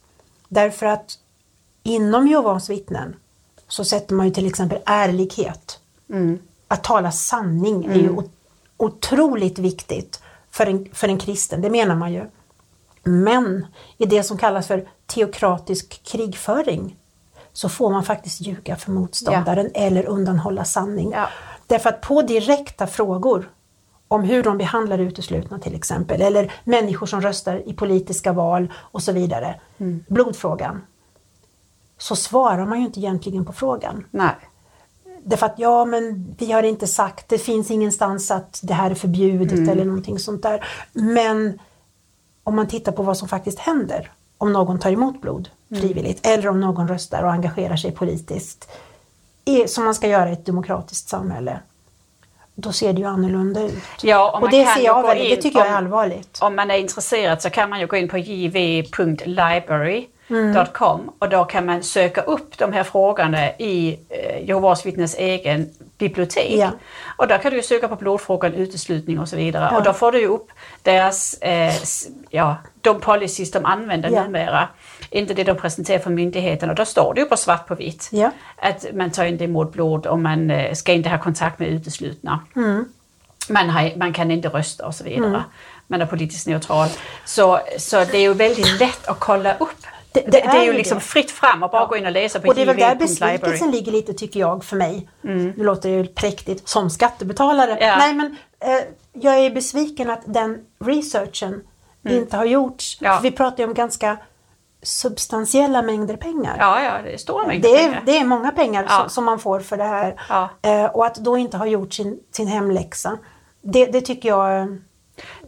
därför att inom Jehovas vittnen så sätter man ju till exempel ärlighet. mm, Att tala sanning är ju o- otroligt viktigt för en, för en kristen, det menar man ju. Men i det som kallas för teokratisk krigföring så får man faktiskt ljuga för motståndaren eller undanhålla sanning. Ja. Därför att på direkta frågor om hur de behandlar uteslutna till exempel, eller människor som röstar i politiska val och så vidare, blodfrågan, så svarar man ju inte egentligen på frågan. nej, Därför att ja, men vi har inte sagt, det finns ingenstans att det här är förbjudet eller någonting sånt där. Men om man tittar på vad som faktiskt händer, om någon tar emot blod frivilligt eller om någon röstar och engagerar sig politiskt, som man ska göra i ett demokratiskt samhälle, då ser det ju annorlunda ut. Ja, och och det ser jag väldigt, det tycker jag är om- allvarligt. Om man är intresserad så kan man ju gå in på jv.library.com och då kan man söka upp de här frågorna i eh, Jehovas vittnes egen bibliotek. Ja. Och där kan du ju söka på blodfrågan, uteslutning och så vidare. Ja. Och då får du ju upp deras, eh, ja, de policies de använder Ja. numera. Inte det de presenterar för myndigheten och då står det ju på svart på vitt. Ja. Att man tar inte emot blod och man eh, ska inte ha kontakt med uteslutna Mm. man, har, man kan inte rösta och så vidare. man är politiskt neutral. Så, så det är ju väldigt lätt att kolla upp. Det- Det, det det, är är ju liksom det. fritt fram och bara gå in och läsa på Och det är väl där besvikelsen ligger lite tycker jag för mig. Nu låter det ju präktigt som skattebetalare. Ja. Nej men eh, jag är besviken att den researchen inte har gjorts. Ja. Vi pratar ju om ganska substantiella mängder pengar. Ja, ja, det är stora mängder Det är, pengar. det är många pengar Ja. som, som man får för det här. Ja. Eh, och att då inte ha gjort sin, sin hemläxa. Det, det tycker jag...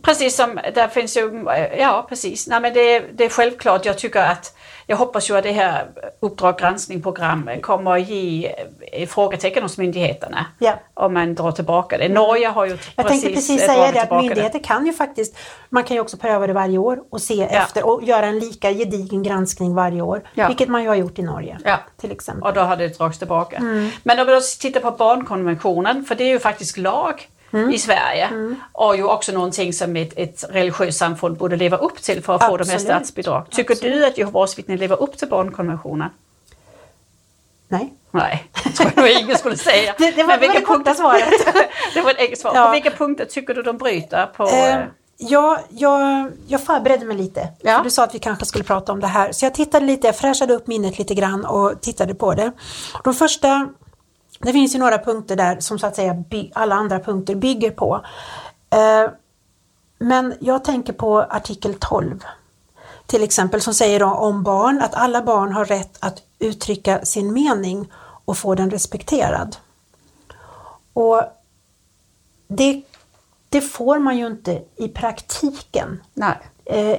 Precis som, där finns ju, ja precis. Nej, men det, det är självklart, jag tycker att, jag hoppas ju att det här Uppdrag granskning-program kommer att ge eh, frågetecken hos myndigheterna. Ja. Om man drar tillbaka det. Norge har ju Jag precis tänkte precis eh, säga det att myndigheter kan ju faktiskt, man kan ju också pröva det varje år och se efter och göra en lika gedigen granskning varje år. Ja. Vilket man ju har gjort i Norge Ja. till exempel. Och då har det dragits tillbaka. Mm. Men om vi då tittar på barnkonventionen, för det är ju faktiskt lag Mm. i Sverige. Och ju också någonting som ett, ett religiöst samfund borde leva upp till för att få de här Absolut. statsbidrag. Tycker du att Jehovas vittnen lever upp till barnkonventionen? Nej. Nej, det tror jag nog ingen skulle säga. <laughs> Det- det var- Men det var vilka det korta punkter- svaret. <laughs> det var ett eget svar. Ja. På vilka punkter tycker du de bryter? På, Eh, eh, ja, jag, jag förberedde mig lite. Ja. För du sa att vi kanske skulle prata om det här. Så jag tittade lite, jag fräschade upp minnet lite grann och tittade på det. De första, det finns ju några punkter där som så att säga alla andra punkter bygger på. Eh, men jag tänker på artikel 12. Till exempel som säger om barn att alla barn har rätt att uttrycka sin mening och få den respekterad. Och det, det får man ju inte i praktiken eh,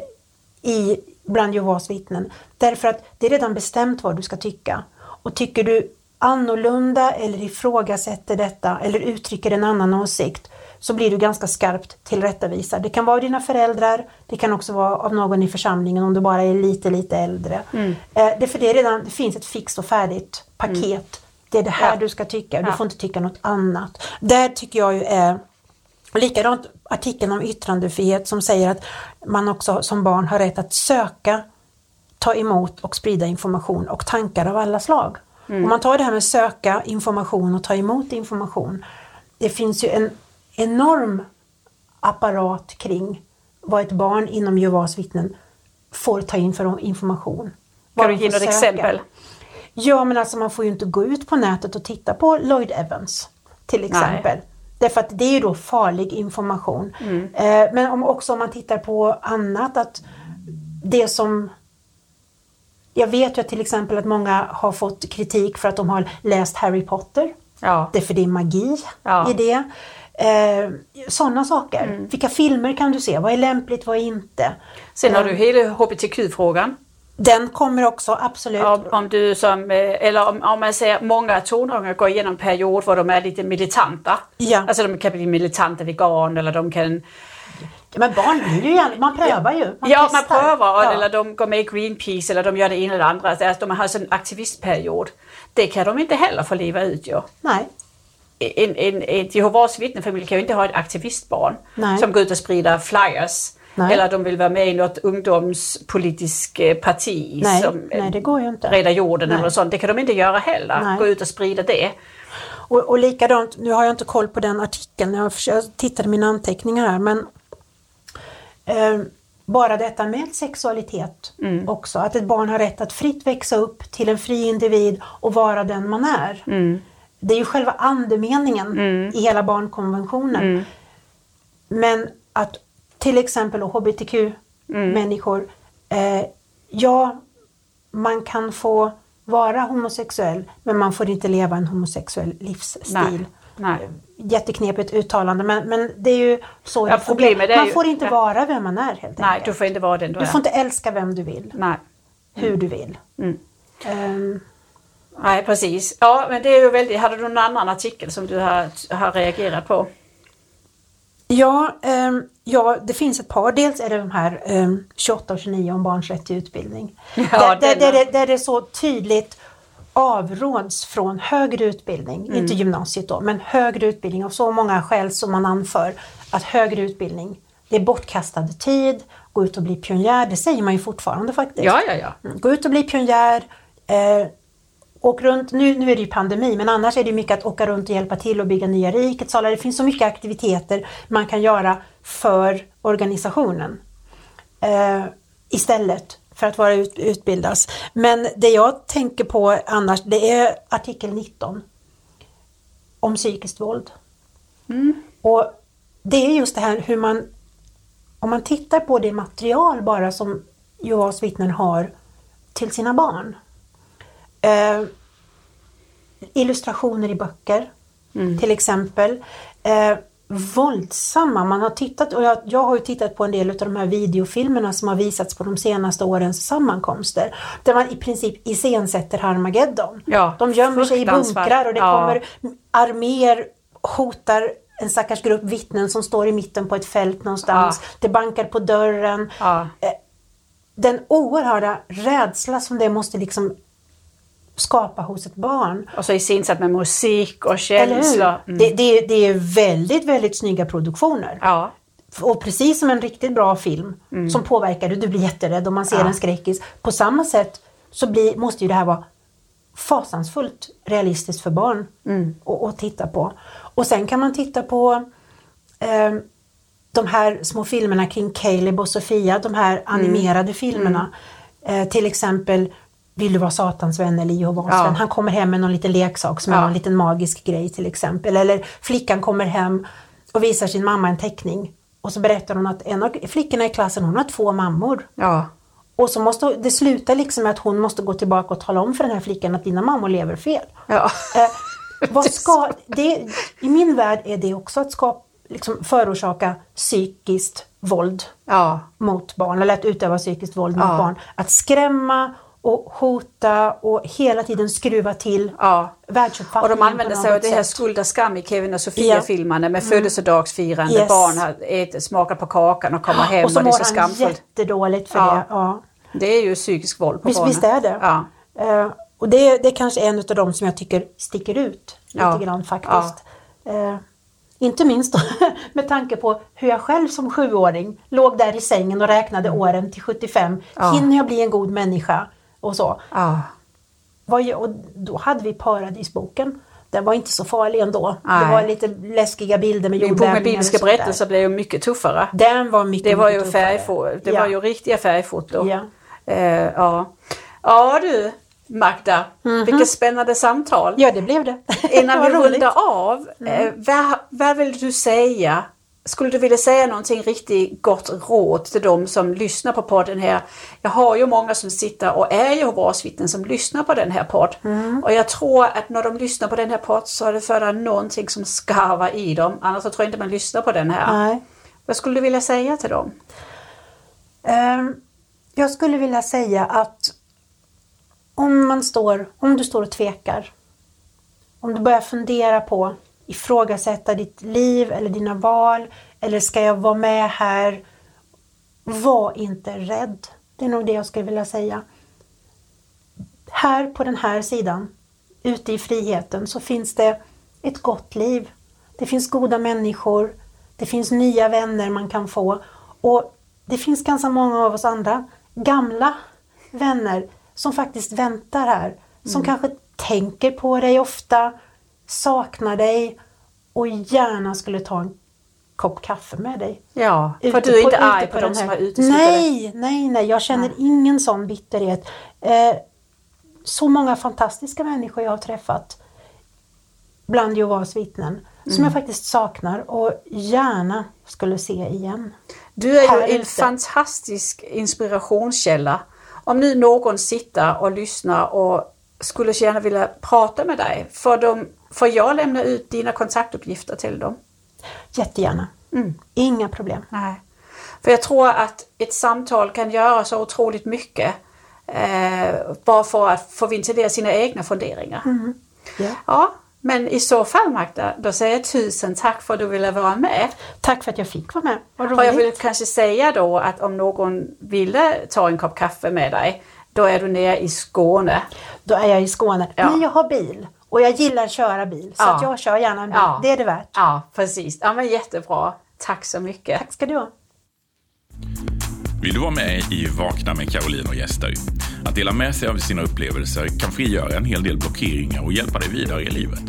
i, bland Jehovas vittnen. Därför att det är redan bestämt vad du ska tycka. Och tycker du annorlunda eller ifrågasätter detta eller uttrycker en annan åsikt så blir du ganska skarpt tillrättavisad. Det kan vara dina föräldrar, det kan också vara av någon i församlingen om du bara är lite, lite äldre. Mm. Eh, det, för det, redan, det finns ett fixt och färdigt paket. Det är det här Ja. du ska tycka, du Ja. får inte tycka något annat. Där tycker jag ju är och likadant artikeln om yttrandefrihet som säger att man också som barn har rätt att söka, ta emot och sprida information och tankar av alla slag. Om man tar det här med söka information och ta emot information. Det finns ju en enorm apparat kring vad ett barn inom Jehovas vittnen får ta in för information. Kan du ge något exempel? Ja men alltså man får ju inte gå ut på nätet och titta på Lloyd Evans till exempel. Därför att det är ju då farlig information. Mm. Eh, men om, också om man tittar på annat att det som jag vet ju till exempel att många har fått kritik för att de har läst Harry Potter. Ja. Det är för det är magi Ja. i det. Eh, Sådana saker. Mm. Vilka filmer kan du se? Vad är lämpligt, vad är inte? Sen har Eh, du hela hbtq-frågan. Den kommer också, absolut. Om, om du som, eh, eller om, om man säger många tonåringar går igenom en period där de är lite militanta. Ja. Alltså de kan bli militanta vegan eller de kan Men barn blir ju man prövar ju. Man ja, man testar. prövar Ja. eller de går med i Greenpeace eller de gör det ena eller det andra. Alltså att de har en aktivistperiod. Det kan de inte heller få leva ut ju. Nej. En, en, ett Jehovas vittnefamilj kan ju inte ha ett aktivistbarn Nej. som går ut och sprider flyers. Nej. Eller de vill vara med i något ungdomspolitiskt eh, parti Nej, som eh, nej, det går ju inte. räddar jorden eller något sånt. Det kan de inte göra heller. Nej. Gå ut och sprida det. Och, och likadant, nu har jag inte koll på den artikeln, jag, jag tittade i mina anteckningar här, men eh, bara detta med sexualitet Mm. också, att ett barn har rätt att fritt växa upp till en fri individ och vara den man är. Mm. Det är ju själva andemeningen i hela barnkonventionen. Mm. Men att till exempel hbtq-människor, Mm. eh, ja, man kan få vara homosexuell men man får inte leva en homosexuell livsstil. Nej. Nej. Jätteknepigt uttalande men, men det är ju så Ja, problemet är Man ju- får inte vara vem man är helt Nej, enkelt. du får inte vara den du, Du är. får inte älska vem du vill, Nej. hur du vill. Mm. Ehm, Nej, precis. Ja, men det är ju väldigt... Hade du någon annan artikel som du har, har reagerat på? Ja, ehm, ja, det finns ett par. Dels är det de här ehm, 28 och 29 om barns rätt till utbildning. Ja, där, där, där, det- där det så tydligt avråds från högre utbildning, Mm. inte gymnasiet då, men högre utbildning av så många skäl som man anför att högre utbildning, det är bortkastad tid, gå ut och bli pionjär, det säger man ju fortfarande faktiskt. Ja, ja, ja. Mm, Gå ut och bli pionjär. Eh, åk runt, nu, nu är det ju pandemi, men annars är det mycket att åka runt och hjälpa till och bygga nya salar. Det finns så mycket aktiviteter man kan göra för organisationen eh, istället för att vara ut, utbildas. Men det jag tänker på annars det är artikel 19 om psykiskt våld. Och det är just det här hur man, om man tittar på det material bara som Jehovas vittnen har till sina barn. Eh, illustrationer i böcker till exempel. Eh, våldsamma, man har tittat, och jag, jag har ju tittat på en del av de här videofilmerna som har visats på de senaste årens sammankomster. Där man i princip iscensätter Harmageddon. Ja, de gömmer sig i bunkrar och det Ja. kommer arméer hotar en stackars grupp vittnen som står i mitten på ett fält någonstans. Ja. Det bankar på dörren. Ja. Den oerhörda rädsla som det måste liksom skapa hos ett barn. Och så iscensatt med musik och känslor. Mm. Det, det, det är väldigt, väldigt snygga produktioner. Ja. Och precis som en riktigt bra film Mm. som påverkar dig, du blir jätterädd om man ser Ja. en skräckis. På samma sätt så blir, måste ju det här vara fasansfullt realistiskt för barn Mm. att, att titta på. Och sen kan man titta på eh, de här små filmerna kring Caleb och Sofia, de här Mm. animerade filmerna. Eh, till exempel Vill du vara Satans vän eller Jehovas Ja. vän? Han kommer hem med någon liten leksak som är Ja. en liten magisk grej till exempel. Eller flickan kommer hem och visar sin mamma en teckning. Och så berättar hon att en av flickorna i klassen hon har två mammor. Ja. Och så måste det sluta liksom med att hon måste gå tillbaka och tala om för den här flickan att dina mammor lever fel. Ja. Eh, vad ska, det, I min värld är det också att skapa, liksom förorsaka psykiskt våld Ja. mot barn, eller att utöva psykiskt våld mot barn. Att skrämma och hota och hela tiden skruva till Ja. Och världsuppfattningen de använder sig av det här skuld och skam i Kevin och Ja. Sofia-filmerna med födelsedagsfirande. Yes. Barn har ätit, smakat på kakan och kommer hem Och och, så det är så skamfullt. jättedåligt för Ja. det. Ja. Det är ju psykisk våld på Visst, barnen. visst är det. Ja. Eh, och det, det är kanske en av de som jag tycker sticker ut lite Ja. grann faktiskt. Eh, inte minst <laughs> med tanke på hur jag själv som sjuåring låg där i sängen och räknade åren till 75. Mm. Ja. Hinner jag bli en god människa? Och så. Gör- och då hade vi Paradisboken. Den var inte så farlig ändå. Nej. Det var lite läskiga bilder med Min jordbävningar med bibliska berättelser blev ju mycket tuffare. Den var mycket Det var ju, mycket tuffare. färgfo- det Ja. var ju riktiga färgfoton. Ja. Eh, ja. ja du Magda, vilket spännande samtal. Ja, det blev det. Innan <laughs> det vi rundar av, eh, vad, vad vill du säga? Skulle du vilja säga någonting riktigt gott råd till de som lyssnar på podden här? Jag har ju många som sitter och är Jehovas vittnen som lyssnar på den här podd. Mm. Och jag tror att när de lyssnar på den här podd så är det för någonting som skarvar i dem. Annars tror jag inte man lyssnar på den här. Nej. Vad skulle du vilja säga till dem? Ehm, Jag skulle vilja säga att om, man står, om du står och tvekar, om du börjar fundera på ifrågasätta ditt liv eller dina val, eller ska jag vara med här? Var inte rädd. Det är nog det jag skulle vilja säga. Här på den här sidan, ute i friheten, så finns det ett gott liv. Det finns goda människor, det finns nya vänner man kan få och det finns ganska många av oss andra gamla vänner som faktiskt väntar här. Som kanske tänker på dig ofta, saknar dig och gärna skulle ta en kopp kaffe med dig. Ja, för Ute du är på- inte arg på, på de som har uteslutit dig? Nej, nej, nej. Jag känner ingen sån bitterhet. Eh, så många fantastiska människor jag har träffat bland Jehovas vittnen som Mm. jag faktiskt saknar och gärna skulle se igen. Du är ju en fantastisk inspirationskälla. Om nu någon sitter och lyssnar och skulle gärna vilja prata med dig, får, de, får jag lämna ut dina kontaktuppgifter till dem? Jättegärna. Mm. Inga problem. Nej. För jag tror att ett samtal kan göra så otroligt mycket. Eh, bara för att få ventilera sina egna funderingar. Ja. Ja, men i så fall Magda, då säger jag tusen tack för att du ville vara med. Tack för att jag fick vara med. Vad Och jag vill kanske säga då att om någon ville ta en kopp kaffe med dig, då är du nere i Skåne. Då är jag i Skåne. Ja. Men jag har bil och jag gillar att köra bil. Så Ja. att jag kör gärna en bil. Ja. Det är det värt. Ja, precis. Ja, men jättebra. Tack så mycket. Tack ska du ha. Vill du vara med i Vakna med Caroline och gäster? Att dela med sig av sina upplevelser kan frigöra en hel del blockeringar och hjälpa dig vidare i livet.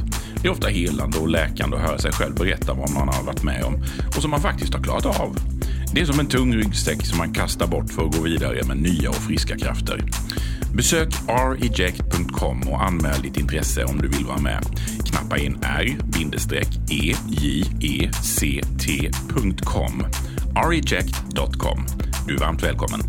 Det är ofta helande och läkande att höra sig själv berätta vad man har varit med om och som man faktiskt har klarat av. Det är som en tung ryggsäck som man kastar bort för att gå vidare med nya och friska krafter. Besök reject.com och anmäl ditt intresse om du vill vara med. Knappa in r-eject.com e, reject.com. Du är varmt välkommen.